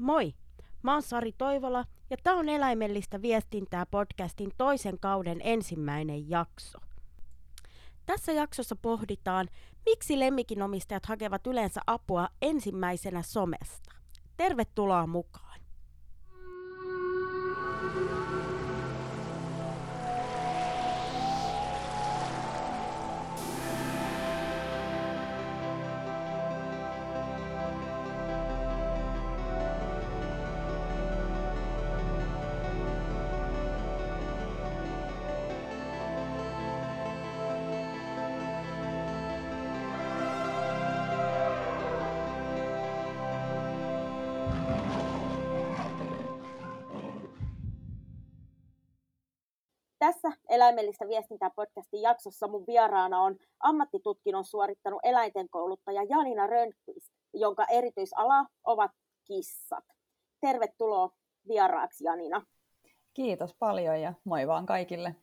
Moi! Mä oon Sari Toivola ja tää on Eläimellistä viestintää podcastin toisen kauden ensimmäinen jakso. Tässä jaksossa pohditaan, miksi lemmikinomistajat hakevat yleensä apua ensimmäisenä somesta. Tervetuloa mukaan! Eläimellistä viestintää podcastin jaksossa mun vieraana on ammattitutkinnon suorittanut eläinten kouluttaja Janina Rönnqvist, jonka erityisala ovat kissat. Tervetuloa vieraaksi Janina. Kiitos paljon ja moi vaan kaikille.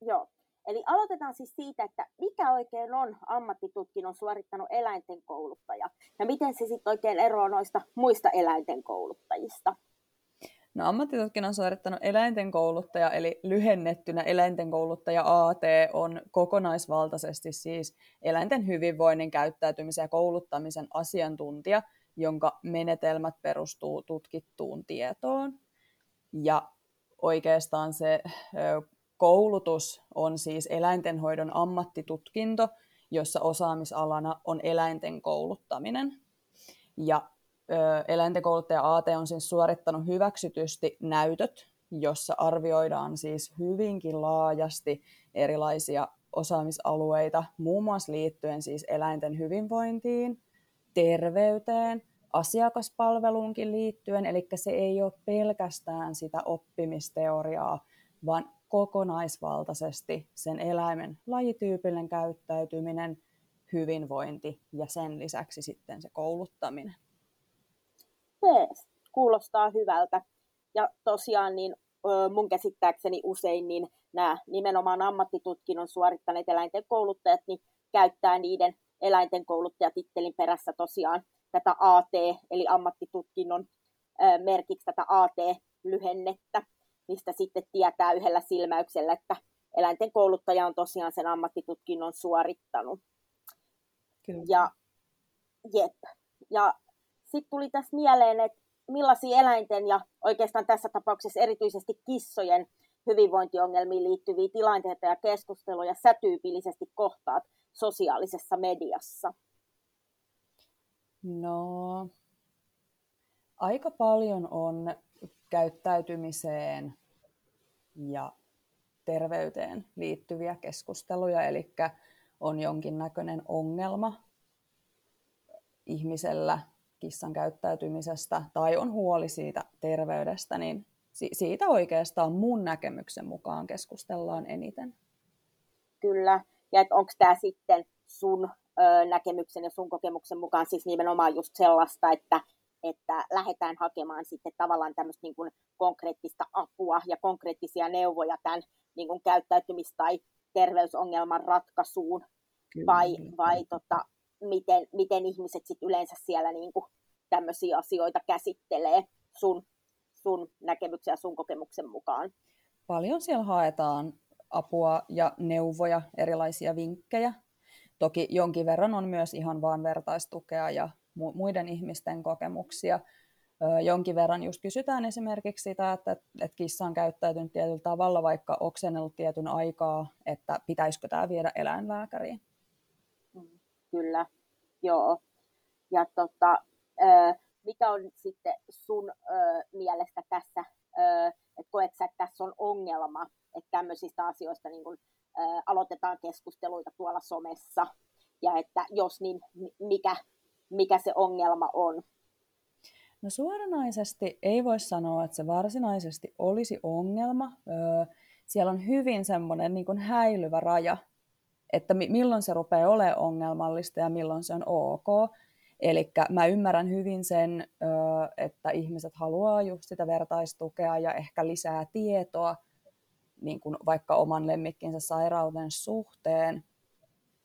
Joo, eli aloitetaan siis siitä, että mikä oikein on ammattitutkinnon suorittanut eläinten kouluttaja ja miten se sitten oikein eroaa noista muista eläinten kouluttajista? No ammattitutkinnon suorittanut eläinten kouluttaja, eli lyhennettynä eläinten kouluttaja AT, on kokonaisvaltaisesti siis eläinten hyvinvoinnin, käyttäytymisen ja kouluttamisen asiantuntija, jonka menetelmät perustuu tutkittuun tietoon. Ja oikeastaan se koulutus on siis eläintenhoidon ammattitutkinto, jossa osaamisalana on eläinten kouluttaminen. Ja eläintenkouluttaja AT on siis suorittanut hyväksytysti näytöt, jossa arvioidaan siis hyvinkin laajasti erilaisia osaamisalueita, muun muassa liittyen siis eläinten hyvinvointiin, terveyteen, asiakaspalveluunkin liittyen, eli se ei ole pelkästään sitä oppimisteoriaa, vaan kokonaisvaltaisesti sen eläimen lajityypillinen käyttäytyminen, hyvinvointi ja sen lisäksi sitten se kouluttaminen jees, kuulostaa hyvältä. Ja tosiaan niin mun käsittääkseni usein niin nämä nimenomaan ammattitutkinnon suorittaneet eläinten kouluttajat niin käyttää niiden eläinten kouluttajatittelin perässä tosiaan tätä AT, eli ammattitutkinnon merkiksi tätä AT-lyhennettä, mistä sitten tietää yhdellä silmäyksellä, että eläinten kouluttaja on tosiaan sen ammattitutkinnon suorittanut. Kyllä. Ja, jep. Ja sitten tuli tässä mieleen, että millaisia eläinten ja oikeastaan tässä tapauksessa erityisesti kissojen hyvinvointiongelmiin liittyviä tilanteita ja keskusteluja sä tyypillisesti kohtaat sosiaalisessa mediassa? No, aika paljon on käyttäytymiseen ja terveyteen liittyviä keskusteluja, eli on jonkinnäköinen ongelma ihmisellä kissan käyttäytymisestä tai on huoli siitä terveydestä, niin siitä oikeastaan mun näkemyksen mukaan keskustellaan eniten. Kyllä, ja onko tämä sitten sun ö, näkemyksen ja sun kokemuksen mukaan siis nimenomaan just sellaista, että, että lähdetään hakemaan sitten tavallaan tämmöistä niin kuin konkreettista apua ja konkreettisia neuvoja tämän niin kuin käyttäytymis- tai terveysongelman ratkaisuun, Kyllä. vai, vai tota, miten, miten ihmiset sit yleensä siellä niin kuin tämmöisiä asioita käsittelee sun, sun näkemyksen ja sun kokemuksen mukaan? Paljon siellä haetaan apua ja neuvoja, erilaisia vinkkejä. Toki jonkin verran on myös ihan vaan vertaistukea ja muiden ihmisten kokemuksia. Jonkin verran just kysytään esimerkiksi sitä, että, että kissa on käyttäytynyt tietyllä tavalla, vaikka oksennellut tietyn aikaa, että pitäisikö tämä viedä eläinlääkäriin. Mm, kyllä, joo. Ja tota, mikä on sitten sun mielestä tässä, että koetko että tässä on ongelma, että tämmöisistä asioista niin kun, aloitetaan keskusteluita tuolla somessa, ja että jos niin, mikä, mikä se ongelma on? No suoranaisesti ei voi sanoa, että se varsinaisesti olisi ongelma. Siellä on hyvin semmoinen niin kuin häilyvä raja, että milloin se rupeaa olemaan ongelmallista ja milloin se on ok. Eli mä ymmärrän hyvin sen, että ihmiset haluaa just sitä vertaistukea ja ehkä lisää tietoa niin kuin vaikka oman lemmikkinsä sairauden suhteen,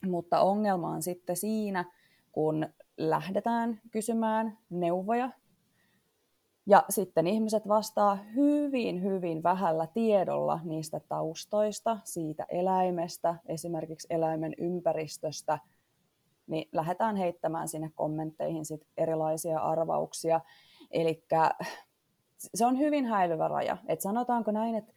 mutta ongelma on sitten siinä, kun lähdetään kysymään neuvoja Ja sitten ihmiset vastaa hyvin, hyvin vähällä tiedolla niistä taustoista, siitä eläimestä, esimerkiksi eläimen ympäristöstä, niin lähdetään heittämään sinne kommentteihin sit erilaisia arvauksia. Eli se on hyvin häilyvä raja. Et sanotaanko näin, että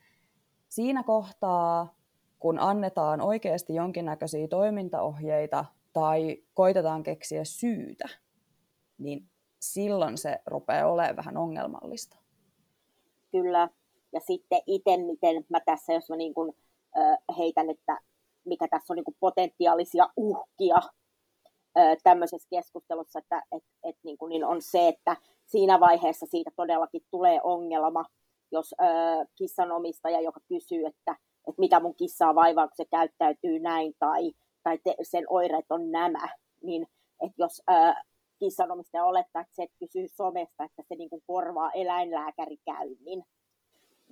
siinä kohtaa, kun annetaan oikeasti jonkinnäköisiä toimintaohjeita tai koitetaan keksiä syytä, niin silloin se rupeaa olemaan vähän ongelmallista. Kyllä. Ja sitten itse, miten mä tässä, jos mä niin kuin, äh, heitän, että mikä tässä on niin potentiaalisia uhkia tämmöisessä keskustelussa, että et, et, niin kuin, niin on se, että siinä vaiheessa siitä todellakin tulee ongelma, jos äh, kissanomistaja, joka kysyy, että, että mikä mun kissaa vaivaa, kun se käyttäytyy näin, tai, tai te, sen oireet on nämä, niin että jos äh, kissanomistaja olettaa, että se kysyy somesta, että se niin kuin korvaa eläinlääkärikäynnin.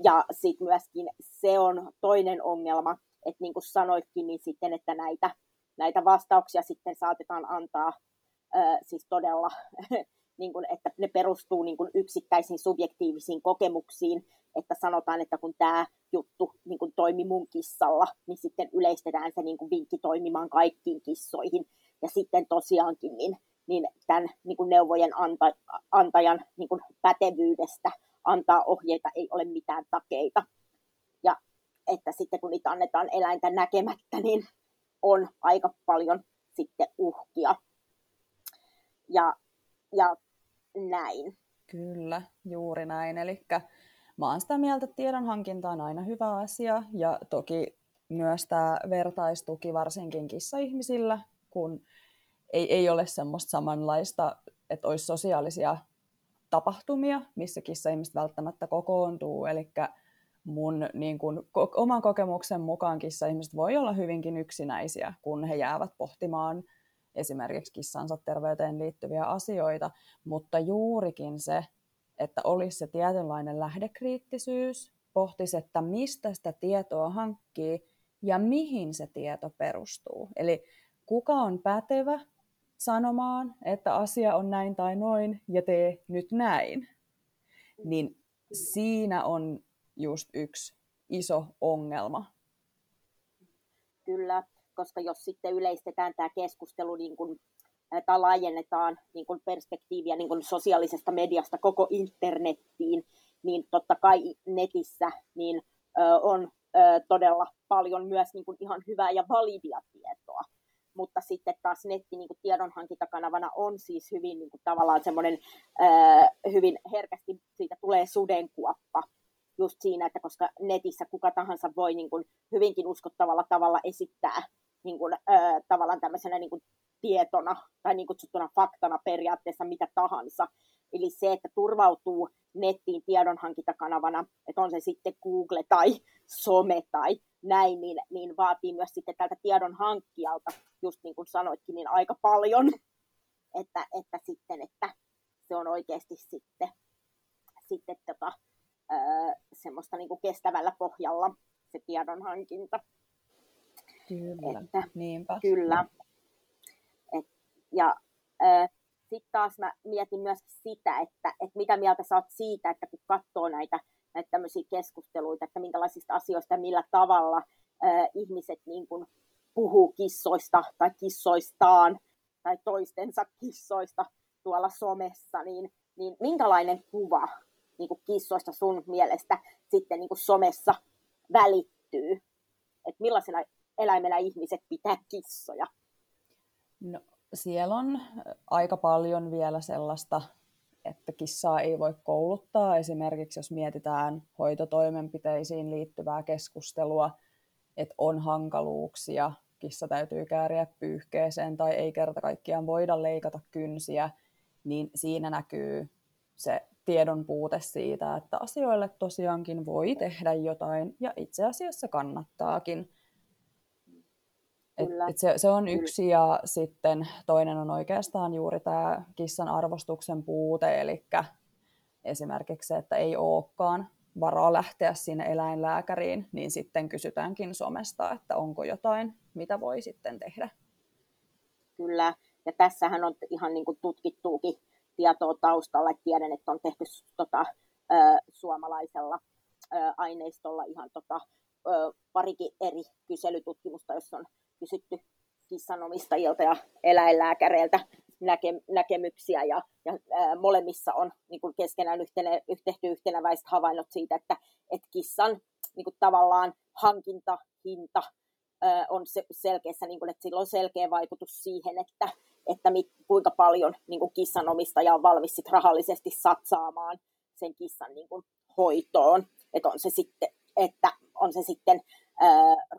Ja sitten myöskin se on toinen ongelma, että niin kuin sanoitkin, niin sitten, että näitä, näitä vastauksia sitten saatetaan antaa siis todella, niin kuin, että ne perustuu niin kuin yksittäisiin subjektiivisiin kokemuksiin, että sanotaan, että kun tämä juttu niin kuin toimi mun kissalla, niin sitten yleistetään se niin kuin vinkki toimimaan kaikkiin kissoihin. Ja sitten tosiaankin, niin niin tämän niin kuin neuvojen anta, antajan niin kuin pätevyydestä antaa ohjeita ei ole mitään takeita. Ja että sitten kun niitä annetaan eläintä näkemättä, niin on aika paljon sitten uhkia. Ja, ja näin. Kyllä, juuri näin. Eli mä oon sitä mieltä, että tiedonhankinta on aina hyvä asia ja toki myös tämä vertaistuki varsinkin kissa-ihmisillä, kun ei, ei ole semmoista samanlaista, että olisi sosiaalisia tapahtumia, missä kissa-ihmiset välttämättä kokoontuu. Eli mun niin kun, ko- oman kokemuksen mukaan kissa-ihmiset voi olla hyvinkin yksinäisiä, kun he jäävät pohtimaan esimerkiksi kissansa terveyteen liittyviä asioita, mutta juurikin se, että olisi se tietynlainen lähdekriittisyys, pohtisi, että mistä sitä tietoa hankkii ja mihin se tieto perustuu. Eli kuka on pätevä sanomaan, että asia on näin tai noin ja tee nyt näin, niin siinä on just yksi iso ongelma. Kyllä, koska jos sitten yleistetään tämä keskustelu niin kuin, tai laajennetaan niin kuin perspektiiviä niin kuin sosiaalisesta mediasta koko internettiin, niin totta kai netissä niin, ö, on ö, todella paljon myös niin kuin ihan hyvää ja validia tietoa mutta sitten taas netti niin kuin tiedonhankintakanavana on siis hyvin niin kuin, tavallaan semmoinen hyvin herkästi siitä tulee sudenkuoppa just siinä, että koska netissä kuka tahansa voi niin kuin, hyvinkin uskottavalla tavalla esittää niin kuin, ää, tavallaan tämmöisenä niin kuin, tietona tai niin kutsuttuna faktana periaatteessa mitä tahansa. Eli se, että turvautuu nettiin tiedonhankintakanavana, että on se sitten Google tai some tai näin, niin, niin vaatii myös sitten tältä tiedon hankkijalta, just niin kuin sanoitkin, niin aika paljon, että, että sitten, että se on oikeasti sitten, sitten tota, öö, semmoista niin kuin kestävällä pohjalla se tiedon hankinta. Kyllä, että, niinpä. Kyllä. Et, ja öö, sitten taas mä mietin myös sitä, että, että mitä mieltä sä oot siitä, että kun katsoo näitä näitä tämmöisiä keskusteluita, että minkälaisista asioista ja millä tavalla äh, ihmiset niin kuin puhuu kissoista tai kissoistaan tai toistensa kissoista tuolla somessa, niin, niin minkälainen kuva niin kuin kissoista sun mielestä sitten niin kuin somessa välittyy? Että millaisena eläimenä ihmiset pitää kissoja? No, siellä on aika paljon vielä sellaista että kissaa ei voi kouluttaa. Esimerkiksi jos mietitään hoitotoimenpiteisiin liittyvää keskustelua, että on hankaluuksia, kissa täytyy kääriä pyyhkeeseen tai ei kerta kaikkiaan voida leikata kynsiä, niin siinä näkyy se tiedon puute siitä, että asioille tosiaankin voi tehdä jotain ja itse asiassa kannattaakin. Et, et se, se on yksi ja sitten toinen on oikeastaan juuri tämä kissan arvostuksen puute, eli esimerkiksi se, että ei olekaan varaa lähteä sinne eläinlääkäriin, niin sitten kysytäänkin somesta, että onko jotain, mitä voi sitten tehdä. Kyllä, ja tässähän on ihan niin kuin tutkittuukin tietoa taustalla. Tiedän, että on tehty tota, suomalaisella aineistolla ihan tota, parikin eri kyselytutkimusta, jossa on kysytty kissanomistajilta ja eläinlääkäreiltä näke, näkemyksiä ja, ja molemmissa on niin kuin keskenään yhtenä, tehty yhtenäväiset havainnot siitä, että et kissan niin kuin tavallaan hankintahinta ää, on se, selkeässä, niin kuin, että sillä on selkeä vaikutus siihen, että, että mit, kuinka paljon niin kuin kissanomistaja on valmis sit rahallisesti satsaamaan sen kissan niin kuin, hoitoon. Että on se sitten, että on se sitten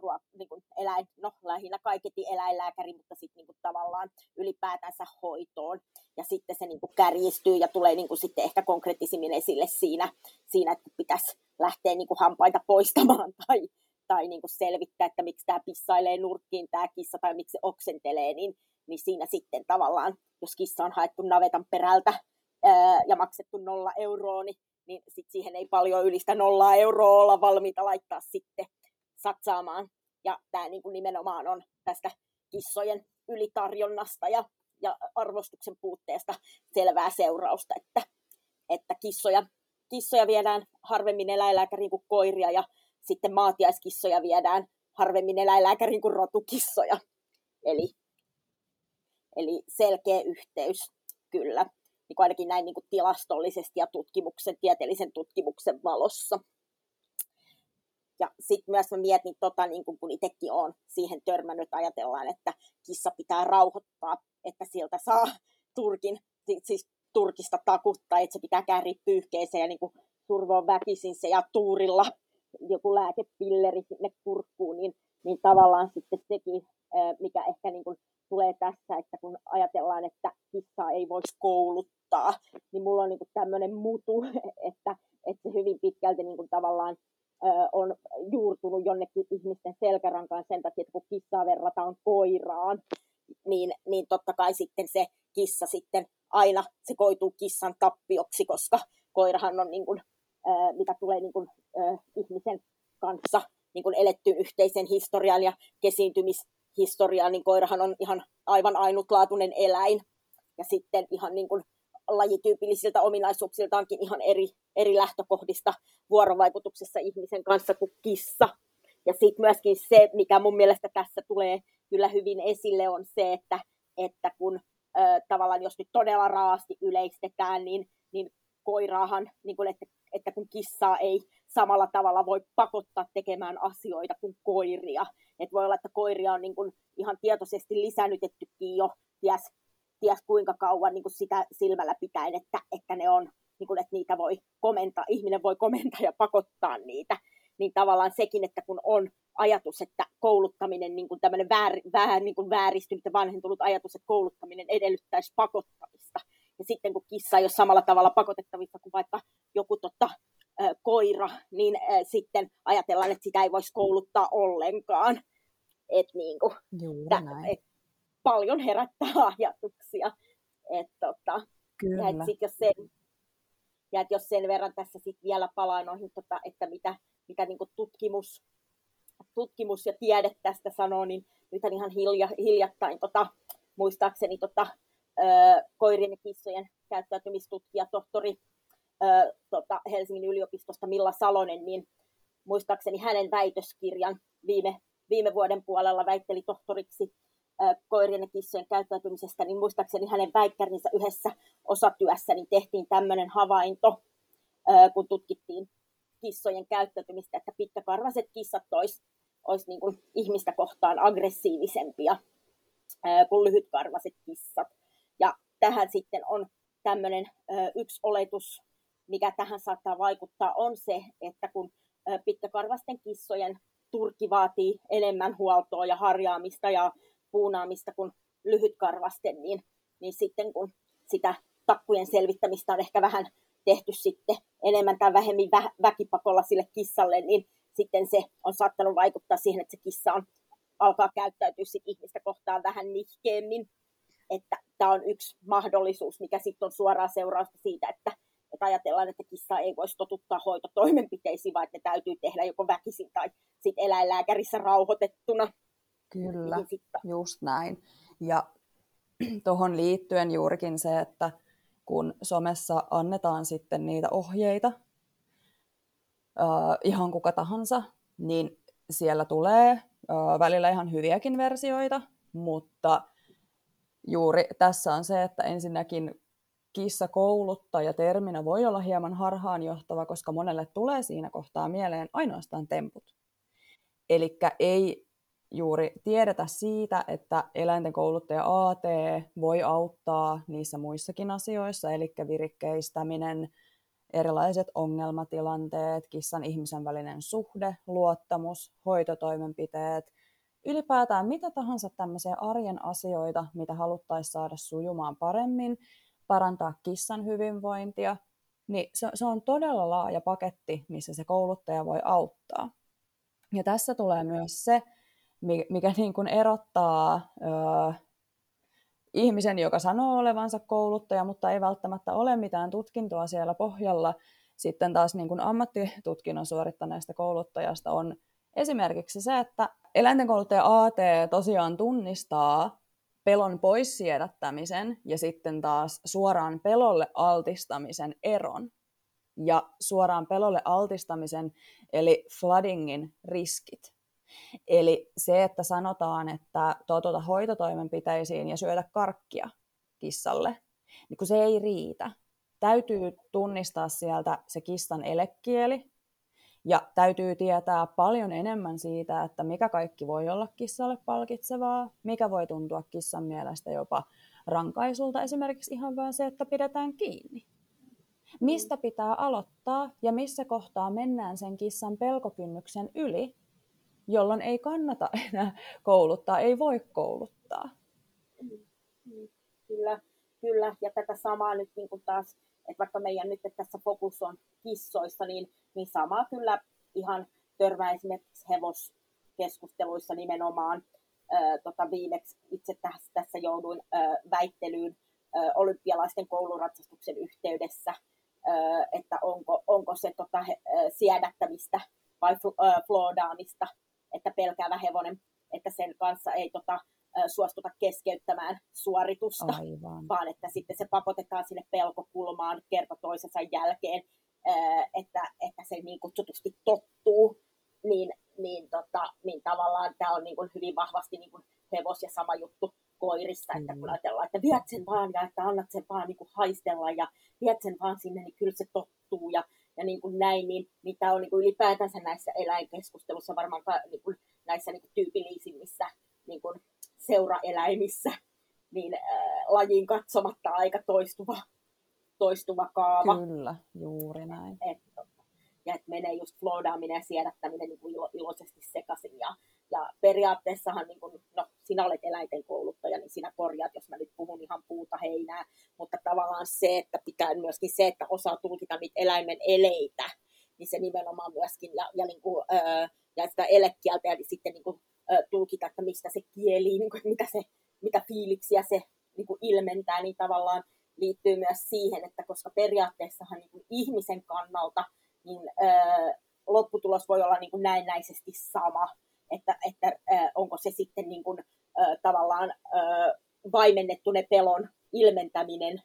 ruo, niin kuin eläin, no lähinnä kaiketi eläinlääkäri, mutta sitten niin tavallaan ylipäätänsä hoitoon. Ja sitten se niin kuin kärjistyy ja tulee niin kuin sitten ehkä konkreettisimmin esille siinä, siinä että pitäisi lähteä niin kuin hampaita poistamaan tai, tai niin kuin selvittää, että miksi tämä pissailee nurkkiin tämä kissa tai miksi se oksentelee, niin, niin siinä sitten tavallaan, jos kissa on haettu navetan perältä ää, ja maksettu nolla euroa, niin, niin sit siihen ei paljon yli sitä nollaa euroa olla valmiita laittaa sitten satsaamaan. Ja tämä niin kuin nimenomaan on tästä kissojen ylitarjonnasta ja, ja arvostuksen puutteesta selvää seurausta, että, että kissoja, kissoja viedään harvemmin eläinlääkäriin kuin koiria ja sitten maatiaiskissoja viedään harvemmin eläinlääkäriin kuin rotukissoja. Eli, eli selkeä yhteys kyllä, niin kuin ainakin näin niin kuin tilastollisesti ja tutkimuksen, tieteellisen tutkimuksen valossa. Ja sitten myös mä mietin, tota, niin kun itsekin olen siihen törmännyt, ajatellaan, että kissa pitää rauhoittaa, että sieltä saa turkin, siis turkista takuttaa, että se pitää kääriä pyyhkeeseen ja niin turvoa väkisin se ja tuurilla joku lääkepilleri sinne kurkkuun, niin, niin tavallaan sitten sekin, mikä ehkä niin kuin tulee tässä, että kun ajatellaan, että kissaa ei voisi kouluttaa, niin mulla on niin tämmöinen mutu, että, että se hyvin pitkälti niin kuin tavallaan on juurtunut jonnekin ihmisten selkärankaan sen takia, että kun kissaa verrataan koiraan, niin, niin totta kai sitten se kissa sitten aina se koituu kissan tappioksi, koska koirahan on niin kuin, mitä tulee niin kuin, ihmisen kanssa niin kuin eletty yhteisen historian ja kesiintymishistoriaan, niin koirahan on ihan aivan ainutlaatuinen eläin. Ja sitten ihan niin kuin lajityypillisiltä ominaisuuksiltaankin ihan eri, eri lähtökohdista vuorovaikutuksessa ihmisen kanssa kuin kissa. Ja sitten myöskin se, mikä mun mielestä tässä tulee kyllä hyvin esille, on se, että, että kun ö, tavallaan jos nyt todella raasti yleistetään, niin, niin koiraahan, niin kun, että, että kun kissaa ei samalla tavalla voi pakottaa tekemään asioita kuin koiria. Et voi olla, että koiria on niin ihan tietoisesti lisännytettykin jo ties ties kuinka kauan niin kuin sitä silmällä pitäen, että, että ne on, niin kuin, että niitä voi komentaa, ihminen voi komentaa ja pakottaa niitä, niin tavallaan sekin, että kun on ajatus, että kouluttaminen, niin kuin tämmöinen väär, vähän niin kuin vääristynyt ja vanhentunut ajatus, että kouluttaminen edellyttäisi pakottamista. Ja sitten kun kissa ei ole samalla tavalla pakotettavissa kuin vaikka joku ä, koira, niin ä, sitten ajatellaan, että sitä ei voisi kouluttaa ollenkaan. Et niin kuin, Juuri näin. Et, paljon herättää ajatuksia. Et, tota, Kyllä. Ja et sit jos sen, ja et jos sen verran tässä sit vielä palaa noihin, tota, että mitä, mitä niinku tutkimus, tutkimus ja tiede tästä sanoo, niin nyt ihan hilja, hiljattain tota, muistaakseni tota, koirien ja kissojen käyttäytymistutkija, tohtori tota, Helsingin yliopistosta Milla Salonen, niin muistaakseni hänen väitöskirjan viime, viime vuoden puolella väitteli tohtoriksi koirien ja kissojen käyttäytymisestä, niin muistaakseni hänen väikkärinsä yhdessä osatyössä niin tehtiin tämmöinen havainto, kun tutkittiin kissojen käyttäytymistä, että pitkäkarvaiset kissat olisi, olisi niin kuin ihmistä kohtaan aggressiivisempia kuin lyhytkarvaiset kissat. Tähän sitten on tämmöinen yksi oletus, mikä tähän saattaa vaikuttaa, on se, että kun pitkäkarvaisten kissojen turkki vaatii enemmän huoltoa ja harjaamista ja puunaamista kuin lyhytkarvasten, niin, niin sitten kun sitä takkujen selvittämistä on ehkä vähän tehty sitten enemmän tai vähemmän vä- väkipakolla sille kissalle, niin sitten se on saattanut vaikuttaa siihen, että se kissa on, alkaa käyttäytyä sit ihmistä kohtaan vähän nihkeemmin. Että tämä on yksi mahdollisuus, mikä sitten on suoraa seurausta siitä, että, että ajatellaan, että kissa ei voisi totuttaa hoitotoimenpiteisiin, vaan että ne täytyy tehdä joko väkisin tai sitten eläinlääkärissä rauhoitettuna. Kyllä, niin just näin. Ja tuohon liittyen juurikin se, että, kun somessa annetaan sitten niitä ohjeita, uh, ihan kuka tahansa, niin siellä tulee uh, välillä ihan hyviäkin versioita, mutta juuri tässä on se, että ensinnäkin kissakouluttaja terminä voi olla hieman harhaanjohtava, koska monelle tulee siinä kohtaa mieleen ainoastaan temput. Eli ei juuri tiedetä siitä, että eläinten kouluttaja AT voi auttaa niissä muissakin asioissa, eli virikkeistäminen, erilaiset ongelmatilanteet, kissan ihmisen välinen suhde, luottamus, hoitotoimenpiteet, ylipäätään mitä tahansa tämmöisiä arjen asioita, mitä haluttaisiin saada sujumaan paremmin, parantaa kissan hyvinvointia, niin se, se on todella laaja paketti, missä se kouluttaja voi auttaa. Ja tässä tulee myös se, mikä niin kuin erottaa ö, ihmisen, joka sanoo olevansa kouluttaja, mutta ei välttämättä ole mitään tutkintoa siellä pohjalla, sitten taas niin kuin ammattitutkinnon suorittaneesta kouluttajasta on esimerkiksi se, että eläintenkouluttaja AT tosiaan tunnistaa pelon poissiedättämisen ja sitten taas suoraan pelolle altistamisen eron. Ja suoraan pelolle altistamisen, eli floodingin riskit. Eli se, että sanotaan, että totota hoitotoimenpiteisiin ja syötä karkkia kissalle, niin kun se ei riitä. Täytyy tunnistaa sieltä se kissan elekieli, ja täytyy tietää paljon enemmän siitä, että mikä kaikki voi olla kissalle palkitsevaa, mikä voi tuntua kissan mielestä jopa rankaisulta, esimerkiksi ihan vain se, että pidetään kiinni. Mistä pitää aloittaa ja missä kohtaa mennään sen kissan pelkokynnyksen yli, jolloin ei kannata enää kouluttaa, ei voi kouluttaa. Kyllä, kyllä. Ja tätä samaa nyt niin kuin taas, että vaikka meidän nyt tässä fokus on kissoissa, niin, niin samaa kyllä ihan törmää esimerkiksi hevoskeskusteluissa nimenomaan. Ö, tota, viimeksi itse tässä, tässä jouduin ö, väittelyyn ö, olympialaisten kouluratsastuksen yhteydessä, ö, että onko, onko se tota, he, ö, siedättämistä vai floodaamista että pelkäävä hevonen, että sen kanssa ei tota, suostuta keskeyttämään suoritusta, Aivan. vaan että sitten se pakotetaan sinne pelkokulmaan kerta toisensa jälkeen, että, että se niin kutsutusti tottuu, niin, niin, tota, niin tavallaan tämä on niin kuin hyvin vahvasti niin kuin hevos ja sama juttu koirissa, että kun ajatellaan, että viet sen vaan ja että annat sen vaan niin kuin haistella ja viet sen vaan sinne, niin kyllä se tottuu. Ja ja niin kuin näin, niin, niin tämä on niin kuin ylipäätänsä näissä eläinkeskustelussa varmaan niin kuin näissä niin kuin tyypillisimmissä niin kuin seuraeläimissä niin äh, lajiin katsomatta aika toistuva, toistuva kaava. Kyllä, juuri näin. Et, ja että menee just floodaaminen ja siedättäminen niin kuin ilo, iloisesti sekaisin. Ja, ja periaatteessahan, niin kuin, no sinä olet eläinten kouluttaja, niin sinä korjaat, jos mä nyt puhun ihan puuta heinää, mutta tavallaan se, että pitää myöskin se, että osaa tulkita niitä eläimen eleitä, niin se nimenomaan myöskin, ja, ja, niin kuin, öö, ja sitä elekieltä, ja sitten niin kuin, tulkita, että mistä se kieli, niin kuin, mitä, se, mitä fiiliksiä se niin kuin ilmentää, niin tavallaan liittyy myös siihen, että koska periaatteessahan niin kuin ihmisen kannalta, niin öö, lopputulos voi olla niin kuin näennäisesti sama, että, että äh, onko se sitten niin kuin, äh, tavallaan äh, vaimennettu ne pelon ilmentäminen,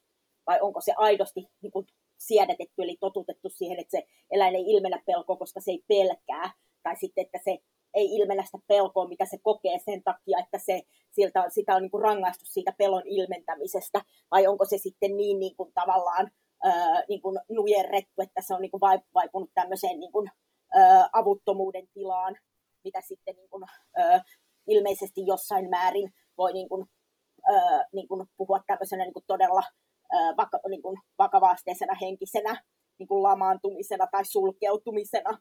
vai onko se aidosti niin kuin siedätetty, eli totutettu siihen, että se eläin ei ilmennä pelkoa, koska se ei pelkää, tai sitten, että se ei ilmennä sitä pelkoa, mitä se kokee sen takia, että se, siltä, sitä on niin kuin rangaistu siitä pelon ilmentämisestä, vai onko se sitten niin, niin kuin tavallaan ää, niin kuin nujerrettu, että se on niin kuin vaipunut tämmöiseen niin kuin, ää, avuttomuuden tilaan, mitä sitten niin kuin, ö, ilmeisesti jossain määrin voi niin kuin, ö, niin kuin puhua tämmöisenä niin kuin todella vaka, niin kuin vakavaasteisena henkisenä niin kuin lamaantumisena tai sulkeutumisena.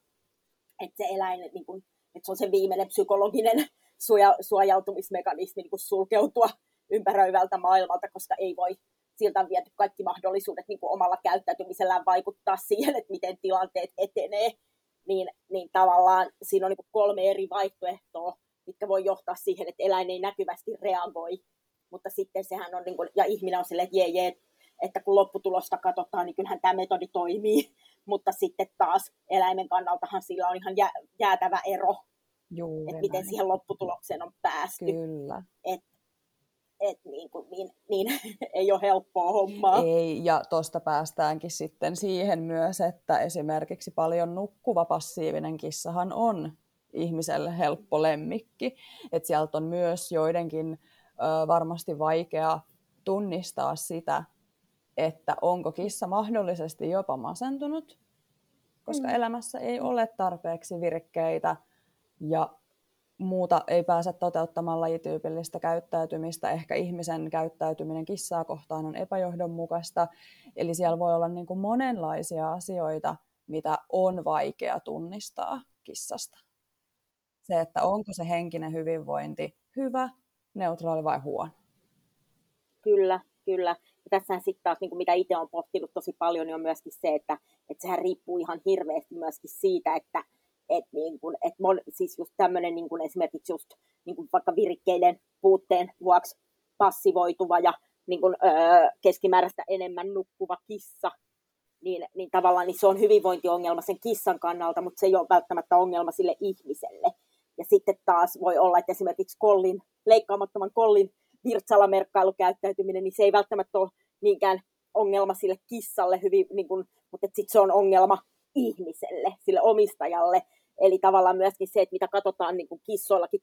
Että se eläin, niin kuin, että se on se viimeinen psykologinen suoja, suojautumismekanismi niin kuin sulkeutua ympäröivältä maailmalta, koska ei voi siltä on viety kaikki mahdollisuudet niin kuin omalla käyttäytymisellään vaikuttaa siihen, että miten tilanteet etenee niin, niin tavallaan siinä on niin kolme eri vaihtoehtoa, mitkä voi johtaa siihen, että eläin ei näkyvästi reagoi. Mutta sitten sehän on, niin kuin, ja ihminen on silleen, että jee, jee, että kun lopputulosta katsotaan, niin kyllähän tämä metodi toimii. Mutta sitten taas eläimen kannaltahan sillä on ihan jä, jäätävä ero, Juuri että miten näin. siihen lopputulokseen on päästy. Kyllä. Et, et niin, kuin, niin, niin ei ole helppoa hommaa. Ei, ja tuosta päästäänkin sitten siihen myös, että esimerkiksi paljon nukkuva passiivinen kissahan on ihmiselle helppo lemmikki. että sieltä on myös joidenkin ö, varmasti vaikea tunnistaa sitä, että onko kissa mahdollisesti jopa masentunut, koska mm. elämässä ei ole tarpeeksi virkkeitä ja muuta ei pääse toteuttamaan lajityypillistä käyttäytymistä. Ehkä ihmisen käyttäytyminen kissaa kohtaan on epäjohdonmukaista. Eli siellä voi olla niin kuin monenlaisia asioita, mitä on vaikea tunnistaa kissasta. Se, että onko se henkinen hyvinvointi hyvä, neutraali vai huono. Kyllä, kyllä. Ja tässä sitten taas, niin kuin mitä itse olen pohtinut tosi paljon, niin on myöskin se, että, että sehän riippuu ihan hirveästi myöskin siitä, että, että, niin kuin, että mon, siis just tämmöinen niin kuin esimerkiksi just niin kuin vaikka virikkeiden puutteen vuoksi passivoituva ja niin kuin, öö, keskimääräistä enemmän nukkuva kissa, niin, niin tavallaan niin se on hyvinvointiongelma sen kissan kannalta, mutta se ei ole välttämättä ongelma sille ihmiselle. Ja sitten taas voi olla, että esimerkiksi kollin, leikkaamattoman kollin virtsalamerkkailukäyttäytyminen, niin se ei välttämättä ole niinkään ongelma sille kissalle, hyvin, niin kuin, mutta sitten se on ongelma ihmiselle, sille omistajalle. Eli tavallaan myöskin se, että mitä katsotaan niin kuin kissoillakin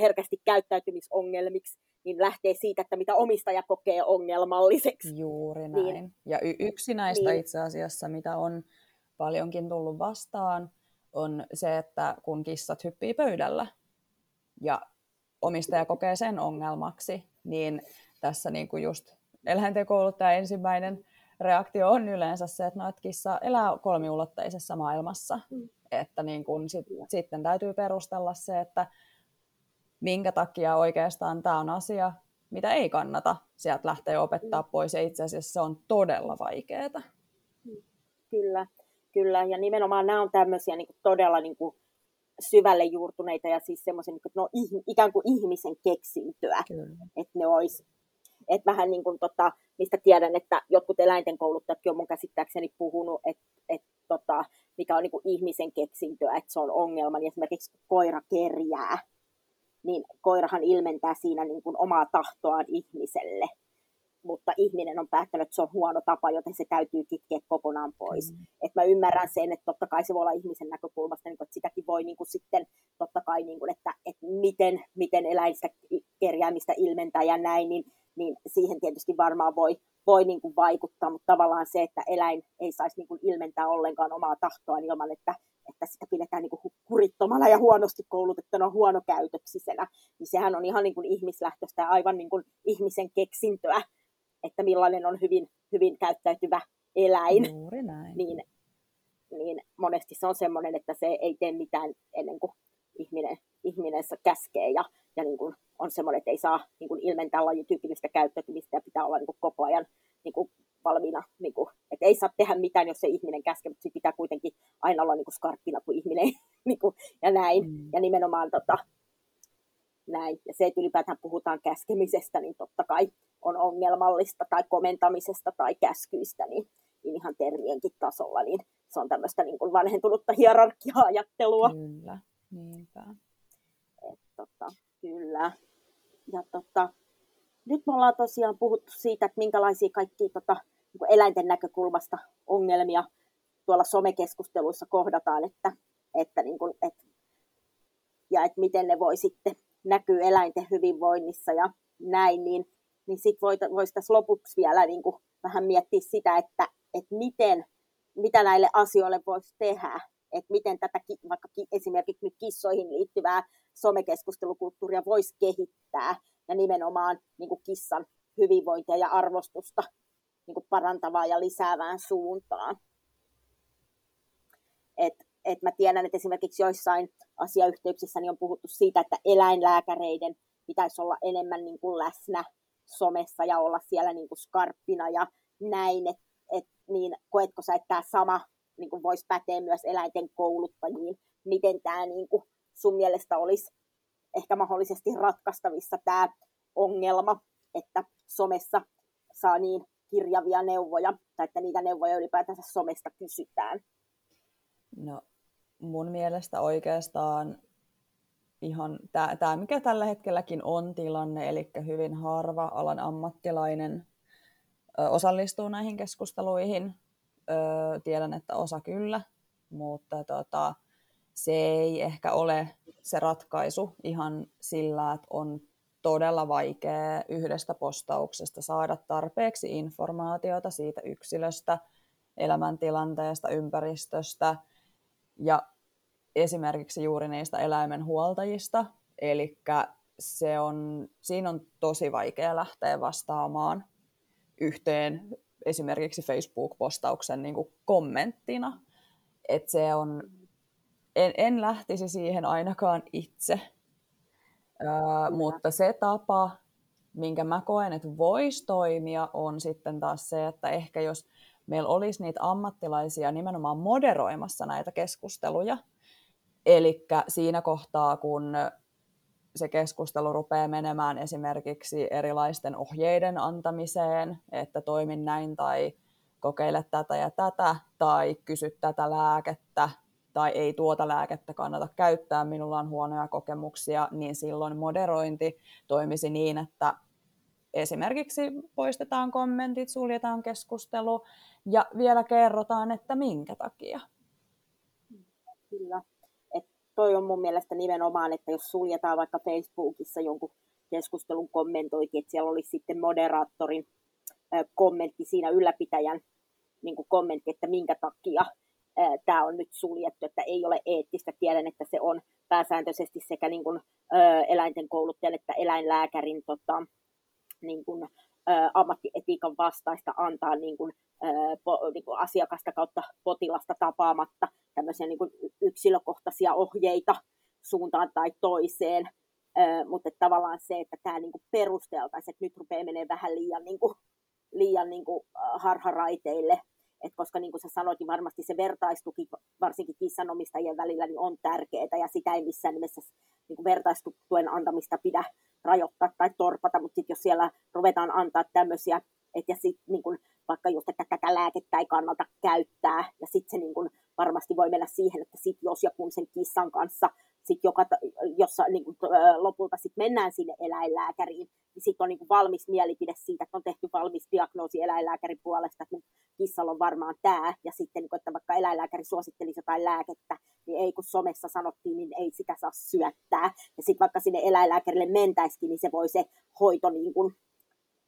herkästi käyttäytymisongelmiksi, niin lähtee siitä, että mitä omistaja kokee ongelmalliseksi. Juuri niin. näin. Niin, ja y- yksi näistä niin. itse asiassa, mitä on paljonkin tullut vastaan, on se, että kun kissat hyppii pöydällä ja omistaja kokee sen ongelmaksi, niin tässä niin kuin just eläinten kouluttaja ensimmäinen reaktio on yleensä se, että, no, että kissa elää kolmiulotteisessa maailmassa. Mm. Että niin kun sit, sitten täytyy perustella se, että minkä takia oikeastaan tämä on asia, mitä ei kannata sieltä lähteä opettaa mm. pois. Ja itse asiassa se on todella vaikeaa. Kyllä, kyllä. Ja nimenomaan nämä on tämmöisiä niin kuin todella niin kuin syvälle juurtuneita ja siis semmoisia niin no, ikään kuin ihmisen keksintöä. Kyllä. Että ne olisi että vähän niin kuin tota, mistä tiedän, että jotkut eläinten kouluttajatkin on mun käsittääkseni puhunut, että et, tota, mikä on niin kuin ihmisen keksintöä, että se on ongelma, niin esimerkiksi koira kerjää, niin koirahan ilmentää siinä niin kuin omaa tahtoaan ihmiselle, mutta ihminen on päättänyt, että se on huono tapa, joten se täytyy kitkeä kokonaan pois. Mm. Et mä ymmärrän sen, että totta kai se voi olla ihmisen näkökulmasta, niin kuin, että sitäkin voi niin kuin sitten totta kai, niin kuin, että, että miten, miten eläistä kerjäämistä ilmentää ja näin, niin niin siihen tietysti varmaan voi, voi niin kuin vaikuttaa, mutta tavallaan se, että eläin ei saisi niin kuin ilmentää ollenkaan omaa tahtoaan ilman, että, että sitä pidetään niin kuin kurittomana ja huonosti koulutettuna huonokäytöksisenä, niin sehän on ihan niin kuin ihmislähtöistä ja aivan niin kuin ihmisen keksintöä, että millainen on hyvin, hyvin käyttäytyvä eläin. Juuri näin. Niin, niin monesti se on semmoinen, että se ei tee mitään ennen kuin ihminen, ihminen käskee ja, ja niin kuin on semmoinen, että ei saa niin kuin ilmentää lajityypillistä käyttäytymistä ja pitää olla niin kuin koko ajan niin kuin valmiina. Niin kuin, että ei saa tehdä mitään, jos se ihminen käskee, mutta pitää kuitenkin aina olla niin kuin skarppina kuin ihminen niin kuin, ja näin. Mm. Ja nimenomaan tota, näin. Ja se, että ylipäätään puhutaan käskemisestä, niin totta kai on ongelmallista tai komentamisesta tai käskyistä, niin, niin ihan termienkin tasolla, niin se on tämmöistä niin kuin vanhentunutta hierarkia-ajattelua. Kyllä, niinpä. Et, tota, kyllä ja tota, nyt me ollaan tosiaan puhuttu siitä, että minkälaisia kaikkia tota, niin eläinten näkökulmasta ongelmia tuolla somekeskusteluissa kohdataan, että, että, niin kuin, et, ja että miten ne voi sitten näkyä eläinten hyvinvoinnissa ja näin, niin, niin sitten voisi vois tässä lopuksi vielä niin kuin vähän miettiä sitä, että, että miten, mitä näille asioille voisi tehdä, että miten tätä vaikka esimerkiksi nyt kissoihin liittyvää somekeskustelukulttuuria voisi kehittää ja nimenomaan niin kuin kissan hyvinvointia ja arvostusta niin kuin parantavaan ja lisäävään suuntaan. Et, et mä tiedän, että esimerkiksi joissain asiayhteyksissä niin on puhuttu siitä, että eläinlääkäreiden pitäisi olla enemmän niin kuin läsnä somessa ja olla siellä niin kuin skarppina ja näin, että et, niin koetko sä, että tämä sama niin kuin voisi päteä myös eläinten kouluttajiin, miten tämä niin kuin sun mielestä olisi ehkä mahdollisesti ratkaistavissa tämä ongelma, että somessa saa niin kirjavia neuvoja, tai että niitä neuvoja ylipäätänsä somesta kysytään? No, mun mielestä oikeastaan ihan tämä, mikä tällä hetkelläkin on tilanne, eli hyvin harva alan ammattilainen ö, osallistuu näihin keskusteluihin. Ö, tiedän, että osa kyllä, mutta tota, se ei ehkä ole se ratkaisu ihan sillä, että on todella vaikea yhdestä postauksesta saada tarpeeksi informaatiota siitä yksilöstä, elämäntilanteesta, ympäristöstä ja esimerkiksi juuri niistä eläimen huoltajista. Eli se on, siinä on tosi vaikea lähteä vastaamaan yhteen esimerkiksi Facebook-postauksen niin kuin kommenttina. Et se on, en, en lähtisi siihen ainakaan itse, Ää, mutta se tapa, minkä mä koen, että voisi toimia, on sitten taas se, että ehkä jos meillä olisi niitä ammattilaisia nimenomaan moderoimassa näitä keskusteluja, eli siinä kohtaa, kun se keskustelu rupeaa menemään esimerkiksi erilaisten ohjeiden antamiseen, että toimin näin tai kokeile tätä ja tätä, tai kysy tätä lääkettä, tai ei tuota lääkettä kannata käyttää, minulla on huonoja kokemuksia, niin silloin moderointi toimisi niin, että esimerkiksi poistetaan kommentit, suljetaan keskustelu ja vielä kerrotaan, että minkä takia. Kyllä. Toi on mun mielestä nimenomaan, että jos suljetaan vaikka Facebookissa jonkun keskustelun kommentointi, että siellä olisi sitten moderaattorin kommentti siinä ylläpitäjän niin kommentti, että minkä takia tämä on nyt suljettu, että ei ole eettistä. Tiedän, että se on pääsääntöisesti sekä niin kuin, eläinten kouluttajan että eläinlääkärin tota, niin kuin, ammattietiikan vastaista antaa niin kuin, po, niin kuin asiakasta kautta potilasta tapaamatta tämmöisiä niin kuin yksilökohtaisia ohjeita suuntaan tai toiseen. mutta tavallaan se, että tämä niin kuin perusteltaisiin, että nyt rupeaa menemään vähän liian, niin kuin, liian niin kuin harharaiteille, et koska niin kuin sä sanoit, niin varmasti se vertaistuki varsinkin kissanomistajien välillä niin on tärkeää ja sitä ei missään nimessä niin kuin vertaistuen antamista pidä rajoittaa tai torpata, mutta sitten jos siellä ruvetaan antaa tämmöisiä, että ja sit, niin kuin, vaikka just, että tätä lääkettä ei kannata käyttää, ja sitten se niin kuin, varmasti voi mennä siihen, että sit jos ja kun sen kissan kanssa sit joka, jossa niin kuin, lopulta sit mennään sinne eläinlääkäriin, niin sitten on niin kuin, valmis mielipide siitä, että on tehty valmis diagnoosi eläinlääkärin puolesta, että kissalla on varmaan tämä, ja sitten, niin kuin, että vaikka eläinlääkäri suosittelisi jotain lääkettä, niin ei kun somessa sanottiin, niin ei sitä saa syöttää. Ja sitten vaikka sinne eläinlääkärille mentäisikin, niin se voi se hoito niin kuin,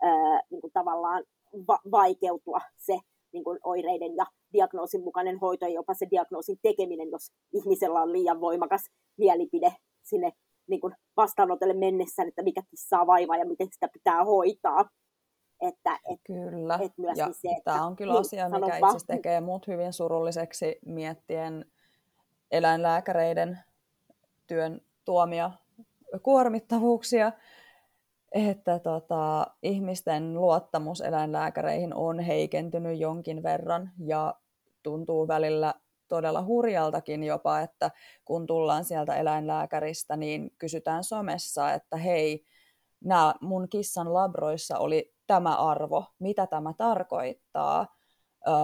ää, niin kuin tavallaan va- vaikeutua se niin kuin oireiden ja diagnoosin mukainen hoito ja jopa se diagnoosin tekeminen, jos ihmisellä on liian voimakas mielipide sinne niin kuin vastaanotolle mennessään, että mikä kissaa vaivaa ja miten sitä pitää hoitaa. Että, et, kyllä, et ja se, että, tämä on kyllä niin, asia, mikä itse asiassa tekee mut hyvin surulliseksi miettien eläinlääkäreiden työn tuomia kuormittavuuksia, että tota, ihmisten luottamus eläinlääkäreihin on heikentynyt jonkin verran ja tuntuu välillä todella hurjaltakin jopa, että kun tullaan sieltä eläinlääkäristä, niin kysytään somessa, että hei, nämä mun kissan labroissa oli tämä arvo, mitä tämä tarkoittaa. Öö,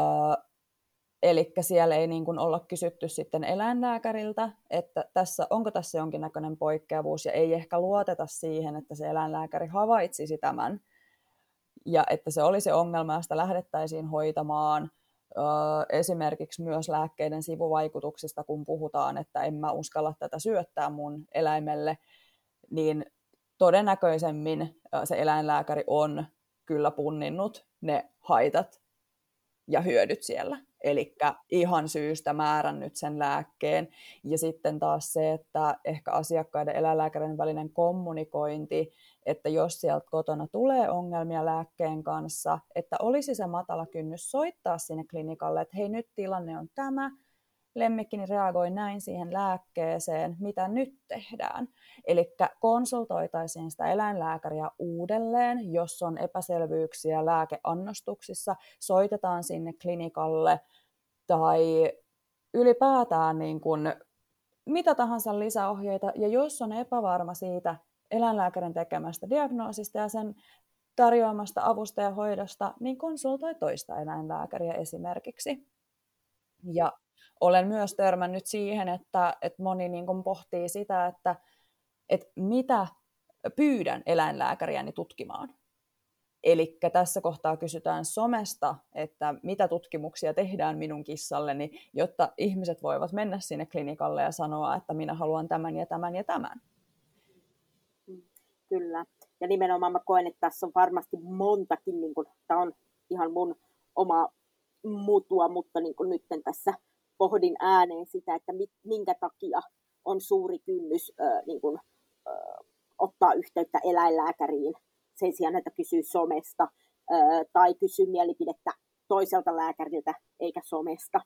Eli siellä ei niin kuin olla kysytty sitten eläinlääkäriltä, että tässä, onko tässä jonkinnäköinen poikkeavuus, ja ei ehkä luoteta siihen, että se eläinlääkäri havaitsisi tämän, ja että se olisi ongelma, josta lähdettäisiin hoitamaan. Esimerkiksi myös lääkkeiden sivuvaikutuksista, kun puhutaan, että en mä uskalla tätä syöttää mun eläimelle, niin todennäköisemmin se eläinlääkäri on kyllä punninnut ne haitat ja hyödyt siellä. Eli ihan syystä määrännyt sen lääkkeen. Ja sitten taas se, että ehkä asiakkaiden eläinlääkärin välinen kommunikointi, että jos sieltä kotona tulee ongelmia lääkkeen kanssa, että olisi se matala kynnys soittaa sinne klinikalle, että hei nyt tilanne on tämä, lemmikkini reagoi näin siihen lääkkeeseen, mitä nyt tehdään. Eli konsultoitaisiin sitä eläinlääkäriä uudelleen, jos on epäselvyyksiä lääkeannostuksissa, soitetaan sinne klinikalle tai ylipäätään niin kuin mitä tahansa lisäohjeita, ja jos on epävarma siitä eläinlääkärin tekemästä diagnoosista ja sen tarjoamasta avusta ja hoidosta, niin konsultoi toista eläinlääkäriä esimerkiksi. Ja olen myös törmännyt siihen, että, että moni niin kuin pohtii sitä, että että mitä pyydän eläinlääkäriäni tutkimaan. Eli tässä kohtaa kysytään somesta, että mitä tutkimuksia tehdään minun kissalleni, jotta ihmiset voivat mennä sinne klinikalle ja sanoa, että minä haluan tämän ja tämän ja tämän. Kyllä. Ja nimenomaan mä koen, että tässä on varmasti montakin, niin kun, tämä on ihan mun oma mutua, mutta niin nyt tässä pohdin ääneen sitä, että minkä takia on suuri kynnys äh, niin äh, ottaa yhteyttä eläinlääkäriin sen sijaan, että kysyy somesta tai kysyy mielipidettä toiselta lääkäriltä eikä somesta.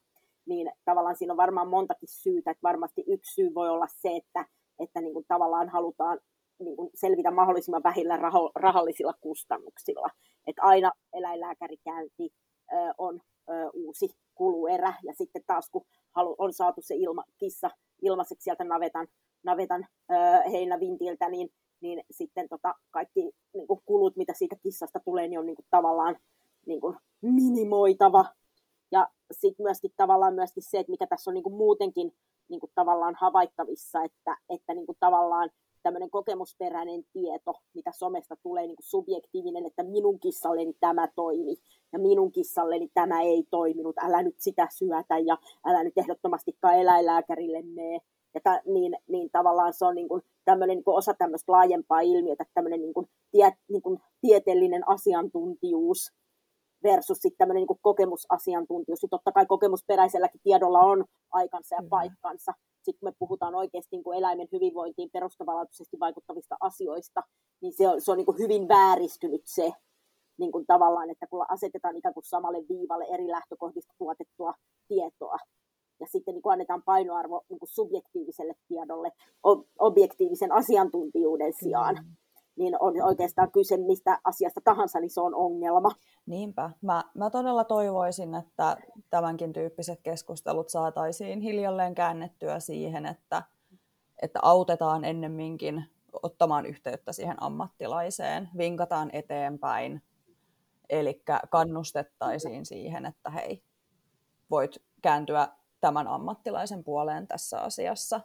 Niin tavallaan siinä on varmaan montakin syytä, että varmasti yksi syy voi olla se, että, että niin kuin tavallaan halutaan niin kuin selvitä mahdollisimman vähillä raho, rahallisilla kustannuksilla. Että aina eläinlääkärikäynti ö, on ö, uusi kuluerä, ja sitten taas kun halu, on saatu se ilma, kissa ilmaiseksi sieltä navetan, navetan ö, heinävintiltä, niin, niin sitten tota, kaikki niin kuin kulut, mitä siitä kissasta tulee, niin on niin kuin tavallaan niin kuin minimoitava. Ja sitten myöskin tavallaan myöskin se, että mikä tässä on niin kuin muutenkin niin kuin tavallaan havaittavissa, että, että niin kuin tavallaan tämmöinen kokemusperäinen tieto, mitä somesta tulee niin kuin subjektiivinen, että minun kissalleni tämä toimi ja minun kissalleni tämä ei toiminut, älä nyt sitä syötä ja älä nyt ehdottomastikaan eläinlääkärille mene. Ja ta, niin, niin tavallaan se on niin kuin tämmöinen niin kuin osa tämmöistä laajempaa ilmiötä, tämmöinen niin kuin tie, niin kuin tieteellinen asiantuntijuus versus sitten tämmöinen niin kuin kokemusasiantuntijuus. Ja totta kai kokemusperäiselläkin tiedolla on aikansa ja paikkansa, sitten kun me puhutaan oikeasti niin kuin eläimen hyvinvointiin perustavanlaatuisesti vaikuttavista asioista, niin se on, se on niin kuin hyvin vääristynyt se niin kuin tavallaan, että kun asetetaan ikään kuin samalle viivalle eri lähtökohdista tuotettua tietoa, ja sitten niin kuin annetaan painoarvo niin kuin subjektiiviselle tiedolle objektiivisen asiantuntijuuden sijaan. Mm niin on oikeastaan kyse mistä asiasta tahansa, niin se on ongelma. Niinpä. Mä, mä todella toivoisin, että tämänkin tyyppiset keskustelut saataisiin hiljalleen käännettyä siihen, että, että autetaan ennemminkin ottamaan yhteyttä siihen ammattilaiseen, vinkataan eteenpäin, eli kannustettaisiin siihen, että hei, voit kääntyä tämän ammattilaisen puoleen tässä asiassa.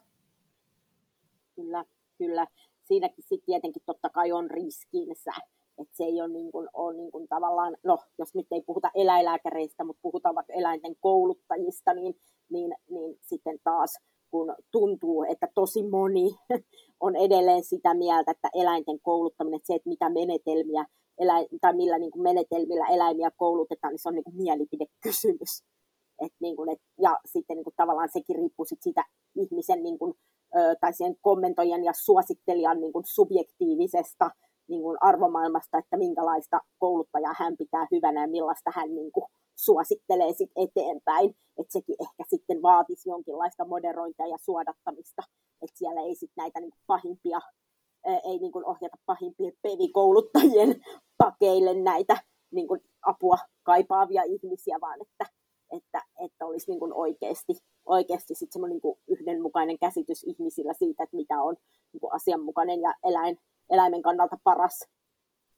Kyllä, kyllä siinäkin sitten tietenkin totta kai on riskinsä, että se ei ole, niin kuin, ole niin kuin tavallaan, no jos nyt ei puhuta eläinlääkäreistä, mutta puhutaan vaikka eläinten kouluttajista, niin, niin, niin sitten taas kun tuntuu, että tosi moni on edelleen sitä mieltä, että eläinten kouluttaminen, että se, että mitä menetelmiä eläin, tai millä niin kuin menetelmillä eläimiä koulutetaan, niin se on niin kuin mielipidekysymys. Et niin kuin, et, ja sitten niin kuin tavallaan sekin riippuu sit siitä ihmisen niin kuin, tai sen kommentoijan ja suosittelijan niin kuin subjektiivisesta niin kuin arvomaailmasta, että minkälaista kouluttajaa hän pitää hyvänä ja millaista hän niin kuin suosittelee sit eteenpäin. Että sekin ehkä sitten vaatisi jonkinlaista moderointia ja suodattamista, että siellä ei sitten näitä niin pahimpia, ei niin ohjata pahimpien pevikouluttajien pakeille näitä niin kuin apua kaipaavia ihmisiä, vaan että, että, että olisi niin kuin oikeasti oikeasti sit niin yhdenmukainen käsitys ihmisillä siitä, että mitä on niin kuin asianmukainen ja eläin, eläimen kannalta paras,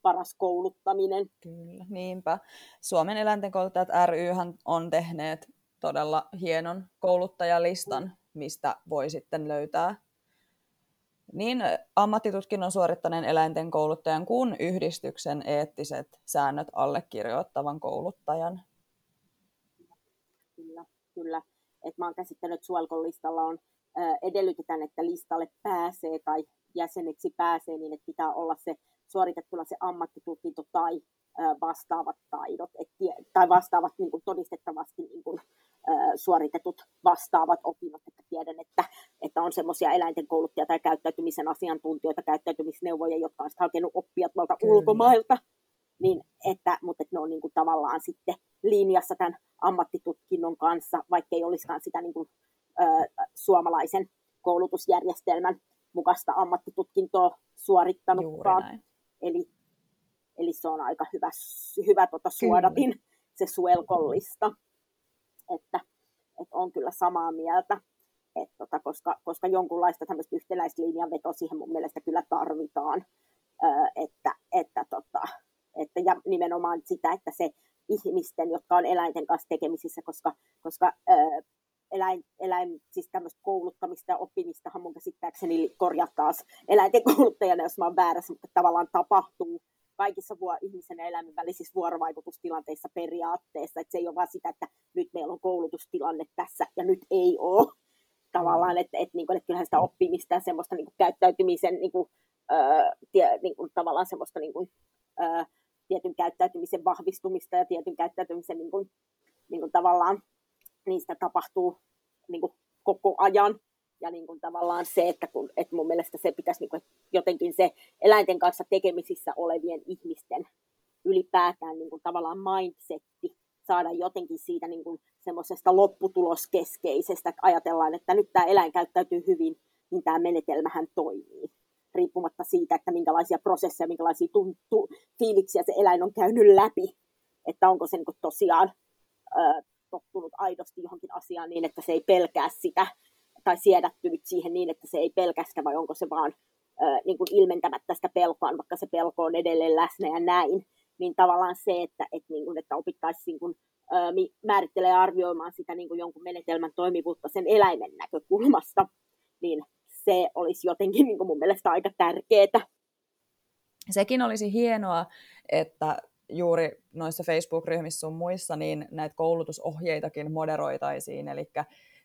paras kouluttaminen. Kyllä, niinpä. Suomen eläinten kouluttajat ry on tehneet todella hienon kouluttajalistan, mistä voi sitten löytää niin ammattitutkinnon suorittaneen eläinten kouluttajan kuin yhdistyksen eettiset säännöt allekirjoittavan kouluttajan. Kyllä, kyllä että mä oon käsittänyt, että Suolkon listalla on, edellytetään, että listalle pääsee tai jäseneksi pääsee, niin että pitää olla se suoritettuna se ammattitutkinto tai vastaavat taidot, et, tai vastaavat niin todistettavasti niin kuin, suoritetut vastaavat opinnot, että tiedän, että, että on semmoisia eläinten kouluttajia tai käyttäytymisen asiantuntijoita, käyttäytymisneuvoja, jotka on hakenut oppia tuolta Kyllä. ulkomailta, niin että, mutta että ne on niin kuin tavallaan sitten linjassa tämän ammattitutkinnon kanssa, vaikka ei olisikaan sitä niin kuin, ö, suomalaisen koulutusjärjestelmän mukaista ammattitutkintoa suorittanutkaan. Eli, eli se on aika hyvä, hyvä tota suodatin, kyllä. se suelkollista. Että, että on kyllä samaa mieltä, että tota, koska, koska jonkunlaista tämmöistä yhtenäislinjanvetoa siihen mun mielestä kyllä tarvitaan, että, että, tota, että ja nimenomaan sitä, että se ihmisten, jotka on eläinten kanssa tekemisissä, koska, koska eläin, eläin, siis tämmöistä kouluttamista ja oppimistahan mun käsittääkseni korjaa taas eläinten kouluttajana, jos mä oon väärässä, mutta tavallaan tapahtuu kaikissa vuo, ihmisen ja eläimen välisissä vuorovaikutustilanteissa periaatteessa, että se ei ole vaan sitä, että nyt meillä on koulutustilanne tässä ja nyt ei ole tavallaan, että, että, niin kuin, että kyllähän sitä oppimista ja semmoista niin kuin, käyttäytymisen niin kuin, ää, tie, niin kuin, tavallaan semmoista niin kuin, ää, tietyn käyttäytymisen vahvistumista ja tietyn käyttäytymisen niin kuin, niin kuin, tavallaan niistä tapahtuu niin kuin, koko ajan. Ja niin kuin, tavallaan se, että, kun, että mun mielestä se pitäisi niin kuin, jotenkin se eläinten kanssa tekemisissä olevien ihmisten ylipäätään niin kuin, tavallaan mindsetti saada jotenkin siitä niin kuin, semmoisesta lopputuloskeskeisestä, että ajatellaan, että nyt tämä eläin käyttäytyy hyvin, niin tämä menetelmähän toimii. Riippumatta siitä, että minkälaisia prosesseja, minkälaisia tuntu, fiiliksiä se eläin on käynyt läpi. Että onko se niin tosiaan ö, tottunut aidosti johonkin asiaan niin, että se ei pelkää sitä, tai siedättynyt siihen niin, että se ei pelkästä, vai onko se vaan ö, niin kuin ilmentämättä sitä pelkoa, vaikka se pelko on edelleen läsnä ja näin. Niin tavallaan se, että, että, niin kuin, että opittaisiin niin kuin, määrittelee arvioimaan sitä niin kuin jonkun menetelmän toimivuutta sen eläimen näkökulmasta, niin se olisi jotenkin niin kuin mun mielestä aika tärkeää. Sekin olisi hienoa, että juuri noissa Facebook-ryhmissä sun muissa, niin näitä koulutusohjeitakin moderoitaisiin, eli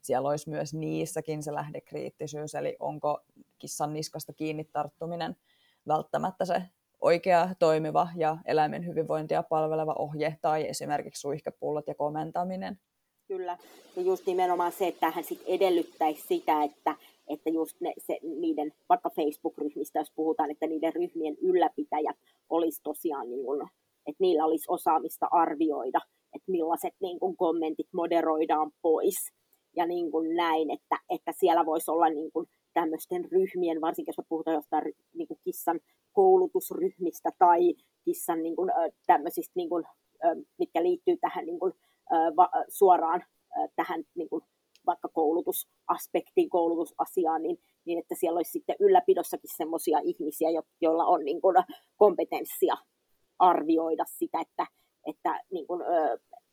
siellä olisi myös niissäkin se lähdekriittisyys, eli onko kissan niskasta kiinni tarttuminen välttämättä se oikea, toimiva ja eläimen hyvinvointia palveleva ohje tai esimerkiksi suihkepullot ja komentaminen. Kyllä, ja just nimenomaan se, että hän sit edellyttäisi sitä, että, että just ne, se, niiden, vaikka Facebook-ryhmistä, jos puhutaan, että niiden ryhmien ylläpitäjät olisi tosiaan, niin kuin, että niillä olisi osaamista arvioida, että millaiset niin kuin, kommentit moderoidaan pois ja niin kuin näin, että, että siellä voisi olla niin kuin, tämmöisten ryhmien, varsinkin jos puhutaan jostain niin kuin kissan koulutusryhmistä tai kissan niin kuin, tämmöisistä, niin kuin, mitkä liittyy tähän niin kuin, suoraan tähän niin kuin, vaikka koulutusaspektiin, koulutusasiaan, niin, niin että siellä olisi sitten ylläpidossakin semmoisia ihmisiä, joilla on niin kuin, kompetenssia arvioida sitä, että, että niin kuin,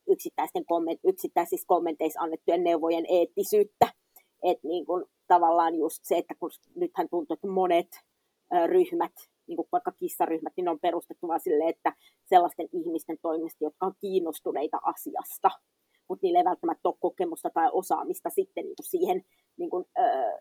yksittäisten komment, yksittäisissä kommenteissa annettujen neuvojen eettisyyttä. Että niin kuin, tavallaan just se, että kun nythän tuntuu, että monet ryhmät niin kuin vaikka kissaryhmät, niin ne on perustettu vaan silleen, että sellaisten ihmisten toimesta, jotka on kiinnostuneita asiasta, mutta niillä ei välttämättä ole kokemusta tai osaamista sitten niin kuin siihen niin kuin, öö,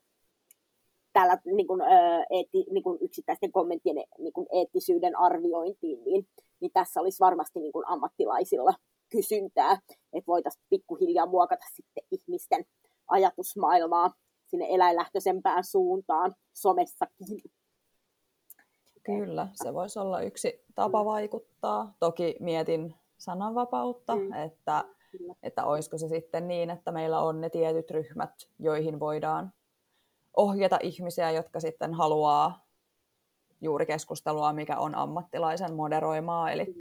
tällä niin kuin, öö, eetti, niin kuin yksittäisten kommenttien niin kuin eettisyyden arviointiin, niin, niin tässä olisi varmasti niin kuin ammattilaisilla kysyntää, että voitaisiin pikkuhiljaa muokata sitten ihmisten ajatusmaailmaa sinne eläinlähtöisempään suuntaan somessakin. Kyllä, se voisi olla yksi tapa vaikuttaa. Toki mietin sananvapautta, mm. että, että olisiko se sitten niin, että meillä on ne tietyt ryhmät, joihin voidaan ohjata ihmisiä, jotka sitten haluaa juuri keskustelua, mikä on ammattilaisen moderoimaa, eli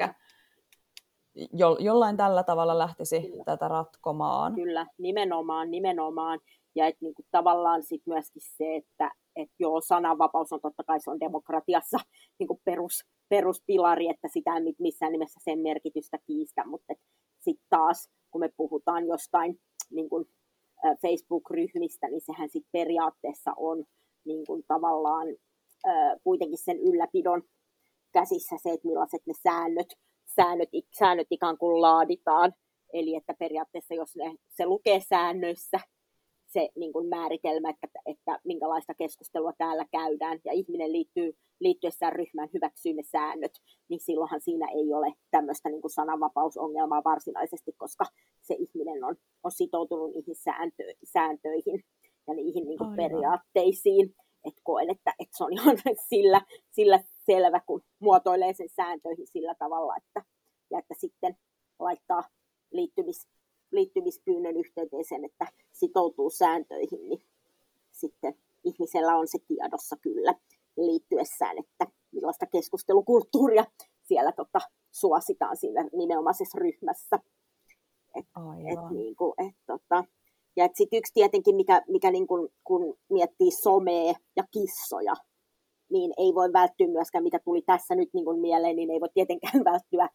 jo, jollain tällä tavalla lähtisi Kyllä. tätä ratkomaan. Kyllä, nimenomaan, nimenomaan. Ja että niin kuin, tavallaan sit myöskin se, että että joo, sananvapaus on totta kai se on demokratiassa niin kuin perus, peruspilari, että sitä ei missään nimessä sen merkitystä kiistä, mutta sitten taas, kun me puhutaan jostain niin kuin, Facebook-ryhmistä, niin sehän sitten periaatteessa on niin kuin, tavallaan äh, kuitenkin sen ylläpidon käsissä se, että millaiset ne säännöt, säännöt, säännöt ikään kuin laaditaan. Eli että periaatteessa jos ne, se lukee säännöissä, se niin kuin määritelmä, että, että minkälaista keskustelua täällä käydään, ja ihminen liittyy, liittyessään ryhmään hyväksyy ne säännöt, niin silloinhan siinä ei ole tämmöistä niin kuin sananvapausongelmaa varsinaisesti, koska se ihminen on, on sitoutunut niihin sääntö, sääntöihin ja niihin niin kuin periaatteisiin. Et koen, että, että se on ihan sillä, sillä selvä, kun muotoilee sen sääntöihin sillä tavalla, että, ja että sitten laittaa liittymis, liittymispyynnön yhteyteen sen, että sitoutuu sääntöihin, niin sitten ihmisellä on se tiedossa kyllä liittyessään, että millaista keskustelukulttuuria siellä tota, suositaan siinä nimenomaisessa ryhmässä. Et, et, niin kuin, et, tota, ja et sit yksi tietenkin, mikä, mikä niin kun, kun miettii somea ja kissoja, niin ei voi välttyä myöskään, mitä tuli tässä nyt niin mieleen, niin ei voi tietenkään välttyä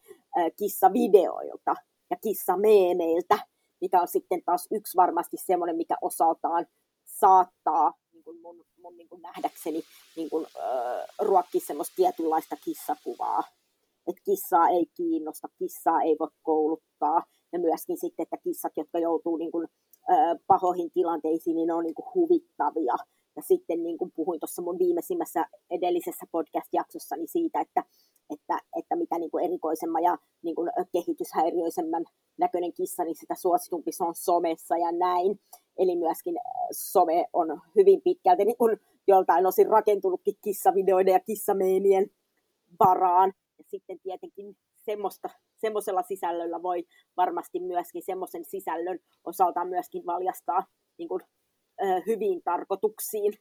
kissavideoilta ja kissameemeiltä, mikä on sitten taas yksi varmasti semmoinen, mikä osaltaan saattaa niin kuin mun, mun niin kuin nähdäkseni niin kuin, äh, ruokkia semmoista tietynlaista kissakuvaa. Että kissaa ei kiinnosta, kissaa ei voi kouluttaa. Ja myöskin sitten, että kissat, jotka joutuu niin kuin, äh, pahoihin tilanteisiin, niin ne on niin kuin huvittavia. Ja sitten niin kuin puhuin tuossa mun viimeisimmässä edellisessä podcast-jaksossani siitä, että, että, että mitä niin kuin erikoisemman ja niin kuin kehityshäiriöisemmän näköinen kissa, niin sitä suositumpi se on somessa ja näin. Eli myöskin some on hyvin pitkälti niin kuin joltain osin rakentunutkin kissavideoiden ja kissameemien varaan. Ja sitten tietenkin semmoista, semmoisella sisällöllä voi varmasti myöskin semmoisen sisällön osaltaan myöskin valjastaa niin kuin, ö, hyviin tarkoituksiin.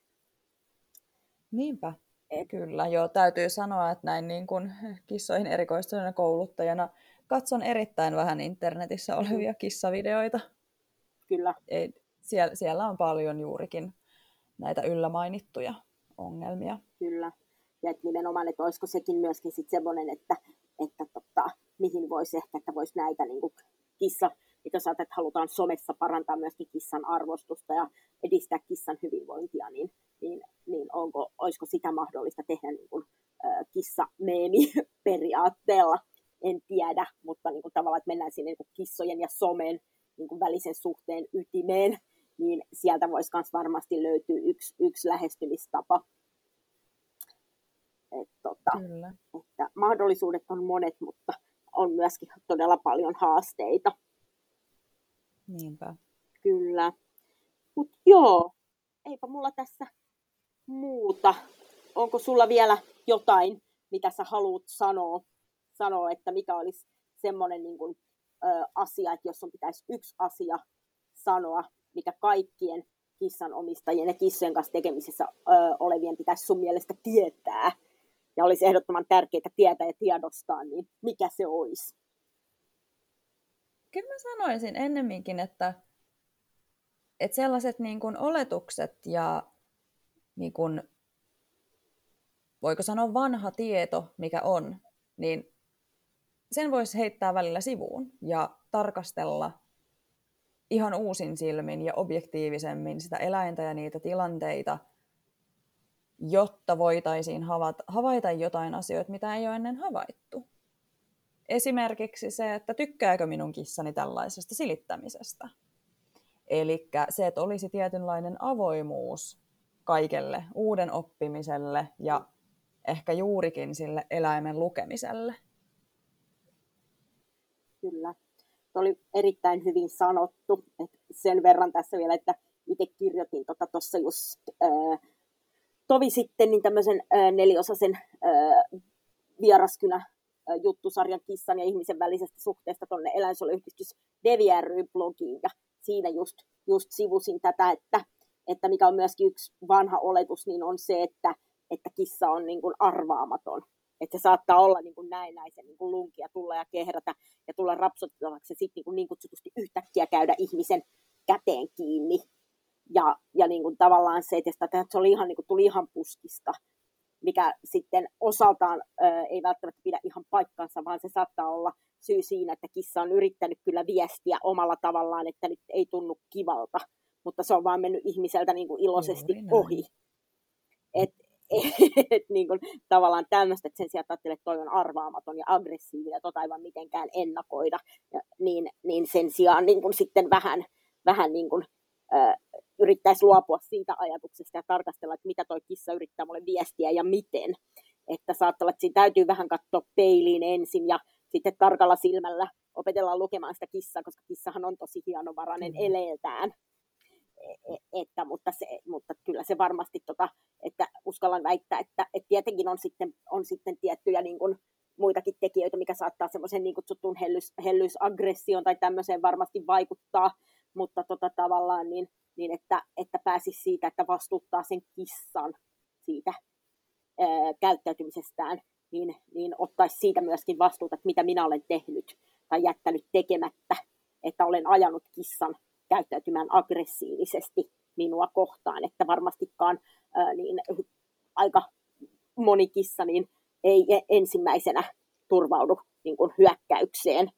Niinpä. Kyllä, joo, täytyy sanoa, että näin niin kuin kissoihin erikoistuneena kouluttajana katson erittäin vähän internetissä olevia kissavideoita. Kyllä. Ei, siellä, siellä on paljon juurikin näitä yllä mainittuja ongelmia. Kyllä. Ja että nimenomaan, että olisiko sekin myöskin sitten semmoinen, että, että tota, mihin voisi ehkä, että voisi näitä niin kuin kissa, että jos että halutaan somessa parantaa myöskin kissan arvostusta ja edistää kissan hyvinvointia, niin, niin, niin onko, olisiko sitä mahdollista tehdä niin kuin, äh, kissa-meemi periaatteella, en tiedä, mutta niin kuin tavallaan, että mennään sinne niin kuin kissojen ja somen niin kuin välisen suhteen ytimeen, niin sieltä voisi myös varmasti löytyä yksi, yksi lähestymistapa. Et, tota, Kyllä. Että mahdollisuudet on monet, mutta on myöskin todella paljon haasteita. Niinpä. Kyllä. Mutta joo, eipä mulla tässä muuta. Onko sulla vielä jotain, mitä sä haluat sanoa, sanoa että mikä olisi semmoinen niin kuin, ö, asia, että jos on pitäisi yksi asia sanoa, mikä kaikkien kissanomistajien ja kissojen kanssa tekemisissä ö, olevien pitäisi sun mielestä tietää, ja olisi ehdottoman tärkeää tietää ja tiedostaa, niin mikä se olisi? Kyllä mä sanoisin ennemminkin, että, että sellaiset niin kuin oletukset ja niin kuin, voiko sanoa vanha tieto, mikä on, niin sen voisi heittää välillä sivuun ja tarkastella ihan uusin silmin ja objektiivisemmin sitä eläintä ja niitä tilanteita, jotta voitaisiin havaita, jotain asioita, mitä ei ole ennen havaittu. Esimerkiksi se, että tykkääkö minun kissani tällaisesta silittämisestä. Eli se, että olisi tietynlainen avoimuus kaikelle uuden oppimiselle ja ehkä juurikin sille eläimen lukemiselle. Kyllä. Se oli erittäin hyvin sanottu. Et sen verran tässä vielä, että itse kirjoitin tuossa tota just ää, tovi sitten niin tämmöisen ää, neliosaisen ää, vieraskynä juttusarjan kissan ja ihmisen välisestä suhteesta tuonne eläinsuojeluyhdistys DeviRy-blogiin ja siinä just, just sivusin tätä, että, että mikä on myöskin yksi vanha oletus, niin on se, että, että kissa on niin kuin arvaamaton. Että se saattaa olla niin kuin näennäisen niin kuin lunkia tulla ja kehrätä ja tulla rapsottavaksi ja sitten niin, niin kutsutusti yhtäkkiä käydä ihmisen käteen kiinni. Ja, ja niin kuin tavallaan se, että se oli ihan, niin kuin, tuli ihan puskista mikä sitten osaltaan ö, ei välttämättä pidä ihan paikkansa, vaan se saattaa olla syy siinä, että kissa on yrittänyt kyllä viestiä omalla tavallaan, että nyt ei tunnu kivalta, mutta se on vaan mennyt ihmiseltä niin kuin iloisesti Juuri ohi. Et, et, et, niin kuin, tavallaan tämmöistä, että sen sijaan ajattelee, että toi on arvaamaton ja aggressiivinen ja tota aivan mitenkään ennakoida, ja, niin, niin sen sijaan niin kuin sitten vähän, vähän niin kuin, ö, yrittäisi luopua siitä ajatuksesta ja tarkastella, että mitä toi kissa yrittää mulle viestiä ja miten. Että saattaa olla, että siinä täytyy vähän katsoa peiliin ensin ja sitten tarkalla silmällä opetella lukemaan sitä kissaa, koska kissahan on tosi hienovarainen mm. eleeltään. E, e, että, mutta, se, mutta kyllä se varmasti, tota, että uskallan väittää, että, että tietenkin on sitten, on sitten tiettyjä niin kuin, muitakin tekijöitä, mikä saattaa semmoisen niin kutsuttuun hellys, hellysaggressioon tai tämmöiseen varmasti vaikuttaa, mutta tota, tavallaan niin niin että, että pääsisi siitä, että vastuuttaa sen kissan siitä ää, käyttäytymisestään, niin, niin ottaisi siitä myöskin vastuuta, että mitä minä olen tehnyt tai jättänyt tekemättä, että olen ajanut kissan käyttäytymään aggressiivisesti minua kohtaan, että varmastikaan ää, niin, aika moni kissa niin ei ensimmäisenä turvaudu niin kuin hyökkäykseen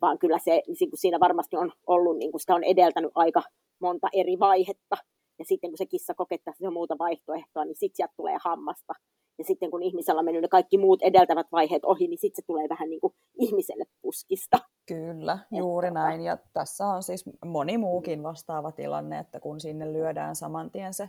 vaan kyllä se, niin siinä varmasti on ollut, niin kuin sitä on edeltänyt aika monta eri vaihetta, ja sitten kun se kissa kokettaa se muuta vaihtoehtoa, niin sitten sieltä tulee hammasta. Ja sitten kun ihmisellä on mennyt ne kaikki muut edeltävät vaiheet ohi, niin sitten se tulee vähän niin kuin ihmiselle puskista. Kyllä, juuri että... näin. Ja tässä on siis moni muukin vastaava tilanne, että kun sinne lyödään saman tien se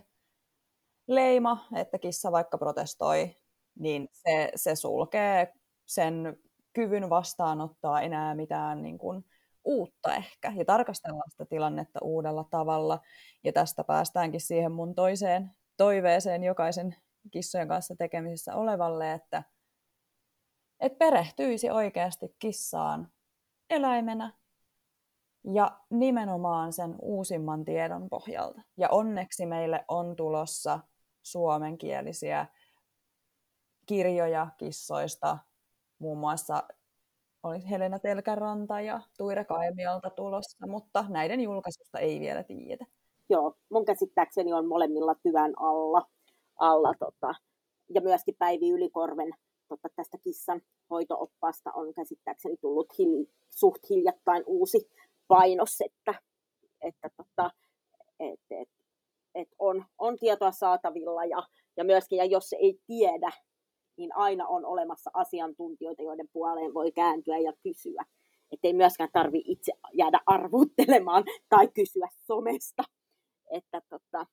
leima, että kissa vaikka protestoi, niin se, se sulkee sen kyvyn vastaanottaa enää mitään niin kuin uutta ehkä ja tarkastellaan sitä tilannetta uudella tavalla. Ja tästä päästäänkin siihen mun toiseen toiveeseen jokaisen kissojen kanssa tekemisissä olevalle, että et perehtyisi oikeasti kissaan eläimenä ja nimenomaan sen uusimman tiedon pohjalta. Ja onneksi meille on tulossa suomenkielisiä kirjoja kissoista, muun muassa oli Helena Telkäranta ja Tuire Kaimiolta tulossa, mutta näiden julkaisusta ei vielä tiedetä. Joo, mun käsittääkseni on molemmilla työn alla, alla tota, ja myöskin Päivi Ylikorven tota, tästä kissan hoitooppaasta on käsittääkseni tullut hil, suht hiljattain uusi painos, että, että tota, et, et, et on, on tietoa saatavilla ja, ja myöskin, ja jos ei tiedä, niin aina on olemassa asiantuntijoita, joiden puoleen voi kääntyä ja kysyä. Että ei myöskään tarvi itse jäädä arvuttelemaan tai kysyä somesta. Että tota,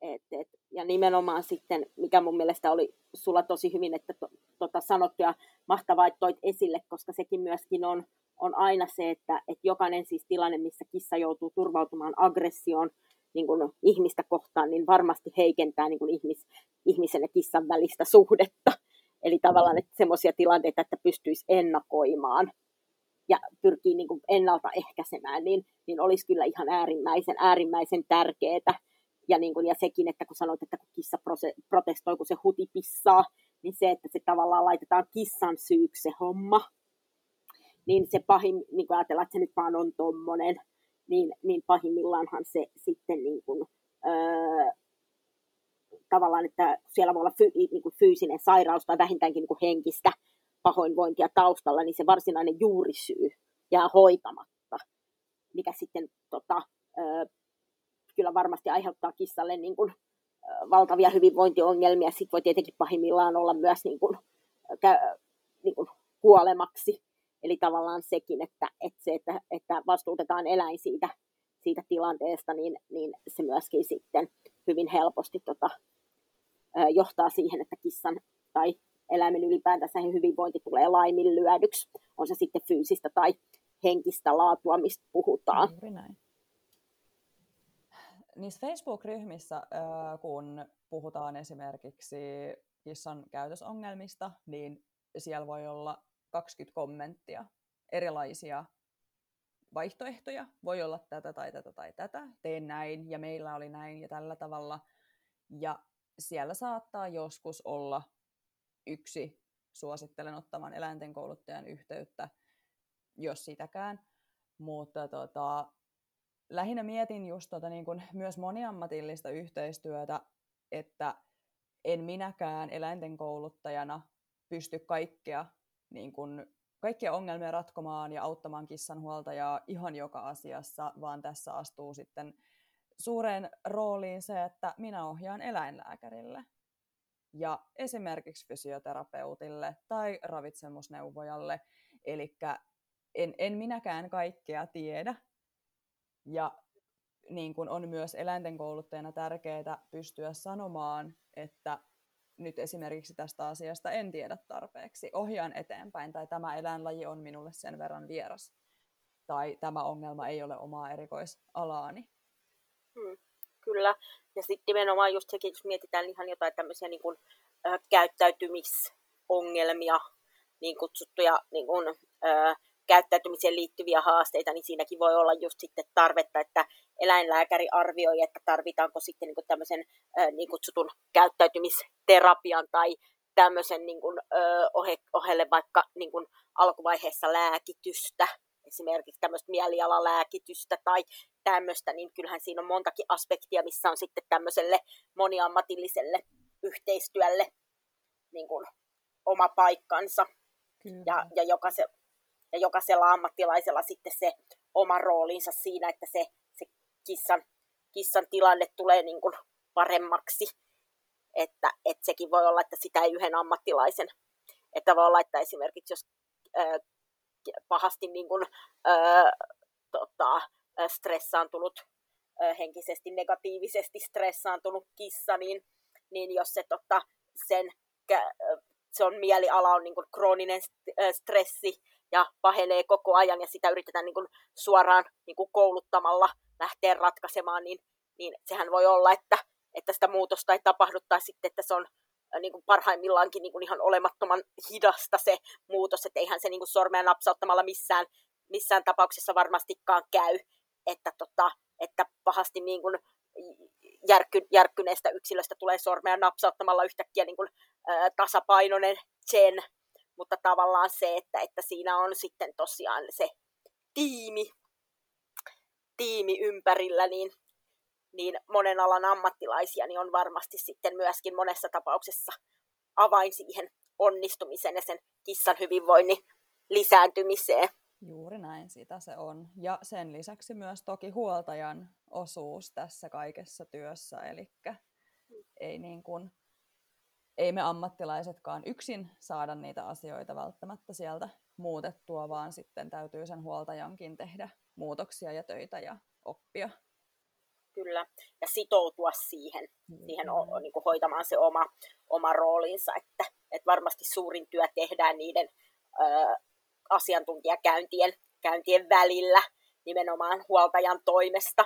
et, et, ja nimenomaan sitten, mikä mun mielestä oli sulla tosi hyvin, että to, tota sanottu ja mahtavaa, että toit esille, koska sekin myöskin on, on aina se, että et jokainen siis tilanne, missä kissa joutuu turvautumaan aggressioon niin kuin ihmistä kohtaan, niin varmasti heikentää niin kuin ihmis, ihmisen ja kissan välistä suhdetta. Eli tavallaan että semmoisia tilanteita, että pystyisi ennakoimaan ja pyrkii niin kuin ennaltaehkäisemään, niin, niin olisi kyllä ihan äärimmäisen, äärimmäisen tärkeää. Ja, niin kuin, ja sekin, että kun sanoit, että kun kissa protestoi, kun se huti pissaa, niin se, että se tavallaan laitetaan kissan syyksi se homma, niin se pahin, niin kuin ajatellaan, että se nyt vaan on tommonen, niin, niin pahimmillaanhan se sitten niin kuin, öö, tavallaan, että siellä voi olla fy, niin kuin fyysinen sairaus tai vähintäänkin niin kuin henkistä pahoinvointia taustalla, niin se varsinainen juurisyy jää hoitamatta, mikä sitten tota, ö, kyllä varmasti aiheuttaa kissalle niin kuin, ö, valtavia hyvinvointiongelmia. Sitten voi tietenkin pahimmillaan olla myös niin kuin, kä, niin kuin kuolemaksi. Eli tavallaan sekin, että, että, se, että, että vastuutetaan eläin siitä, siitä tilanteesta, niin, niin se myöskin sitten hyvin helposti tota, johtaa siihen, että kissan tai eläimen ylipäätänsä hyvinvointi tulee laiminlyödyksi. On se sitten fyysistä tai henkistä laatua, mistä puhutaan. Juuri näin. Niissä Facebook-ryhmissä, kun puhutaan esimerkiksi kissan käytösongelmista, niin siellä voi olla 20 kommenttia, erilaisia vaihtoehtoja. Voi olla tätä tai tätä tai tätä, teen näin ja meillä oli näin ja tällä tavalla. Ja siellä saattaa joskus olla yksi suosittelen ottamaan eläinten kouluttajan yhteyttä, jos sitäkään. Mutta tota, lähinnä mietin just tota, niin kun myös moniammatillista yhteistyötä, että en minäkään eläinten kouluttajana pysty kaikkea, niin kun, kaikkia ongelmia ratkomaan ja auttamaan kissanhuoltajaa ihan joka asiassa, vaan tässä astuu sitten suureen rooliin se, että minä ohjaan eläinlääkärille ja esimerkiksi fysioterapeutille tai ravitsemusneuvojalle. Eli en, en minäkään kaikkea tiedä. Ja niin kuin on myös eläinten kouluttajana tärkeää pystyä sanomaan, että nyt esimerkiksi tästä asiasta en tiedä tarpeeksi, ohjaan eteenpäin, tai tämä eläinlaji on minulle sen verran vieras, tai tämä ongelma ei ole omaa erikoisalaani. Hmm, kyllä. Ja sitten nimenomaan just sekin, jos mietitään ihan jotain tämmöisiä niin kuin, äh, käyttäytymisongelmia, niin kutsuttuja niin kuin, äh, käyttäytymiseen liittyviä haasteita, niin siinäkin voi olla just sitten tarvetta, että eläinlääkäri arvioi, että tarvitaanko sitten niin kuin tämmöisen äh, niin kutsutun käyttäytymisterapian tai tämmöisen niin kuin, äh, ohe, ohelle vaikka niin kuin alkuvaiheessa lääkitystä, esimerkiksi tämmöistä mielialalääkitystä tai tämmöistä, niin kyllähän siinä on montakin aspektia, missä on sitten tämmöiselle moniammatilliselle yhteistyölle niin kuin oma paikkansa. Kyllä. Ja, ja joka se ja jokaisella ammattilaisella sitten se oma roolinsa siinä, että se, se kissan, kissan tilanne tulee niin kuin paremmaksi. Että, että sekin voi olla, että sitä ei yhden ammattilaisen. Että voi olla, että esimerkiksi jos pahasti niin kuin, ää, tota, stressaantunut, ää, henkisesti negatiivisesti stressaantunut kissa, niin, niin jos se tota, sen se on mieliala on niin kuin krooninen stressi ja pahenee koko ajan ja sitä yritetään niin kuin suoraan niin kuin kouluttamalla lähteä ratkaisemaan, niin, niin sehän voi olla, että, että sitä muutosta ei tapahdu tai sitten, että se on niin kuin parhaimmillaankin niin kuin ihan olemattoman hidasta se muutos, että eihän se niin kuin sormea napsauttamalla missään, missään tapauksessa varmastikaan käy, että, tota, että pahasti niin kuin järkky, järkkyneestä yksilöstä tulee sormea napsauttamalla yhtäkkiä niin kuin, ä, tasapainoinen chen, mutta tavallaan se, että, että siinä on sitten tosiaan se tiimi, tiimi ympärillä, niin, niin monen alan ammattilaisia niin on varmasti sitten myöskin monessa tapauksessa avain siihen onnistumiseen ja sen kissan hyvinvoinnin lisääntymiseen. Juuri näin, sitä se on. Ja sen lisäksi myös toki huoltajan osuus tässä kaikessa työssä, eli ei, niin kuin, ei me ammattilaisetkaan yksin saada niitä asioita välttämättä sieltä muutettua, vaan sitten täytyy sen huoltajankin tehdä muutoksia ja töitä ja oppia. Kyllä, ja sitoutua siihen, mm-hmm. siihen o, niin kuin hoitamaan se oma, oma roolinsa, että, että varmasti suurin työ tehdään niiden ö, asiantuntijakäyntien käyntien välillä nimenomaan huoltajan toimesta,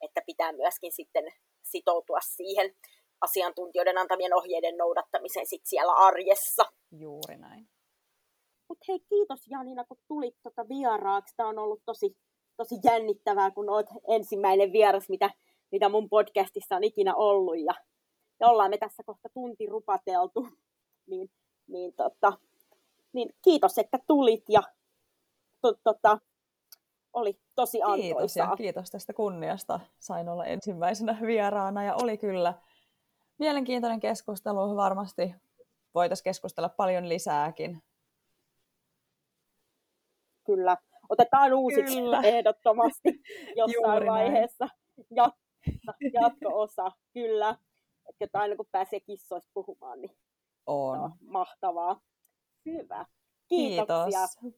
että pitää myöskin sitten sitoutua siihen asiantuntijoiden antamien ohjeiden noudattamiseen sit siellä arjessa. Juuri näin. Mut hei, kiitos Janina, kun tulit tuota vieraaksi. Tämä on ollut tosi, tosi jännittävää, kun olet ensimmäinen vieras, mitä, mitä mun podcastissa on ikinä ollut. Ja, ja ollaan me tässä kohta tunti rupateltu. Niin, niin, tota, niin kiitos, että tulit ja to, tota, oli tosi antoisaa. Kiitos ja kiitos tästä kunniasta. Sain olla ensimmäisenä vieraana ja oli kyllä mielenkiintoinen keskustelu. Varmasti voitaisiin keskustella paljon lisääkin. Kyllä. Otetaan uusiksi Kyllä. ehdottomasti jossain Juuri vaiheessa. Ja, jatko-osa, kyllä. Että aina kun pääsee kissoista puhumaan, niin on. mahtavaa. Hyvä. Kiitoksia. Kiitos.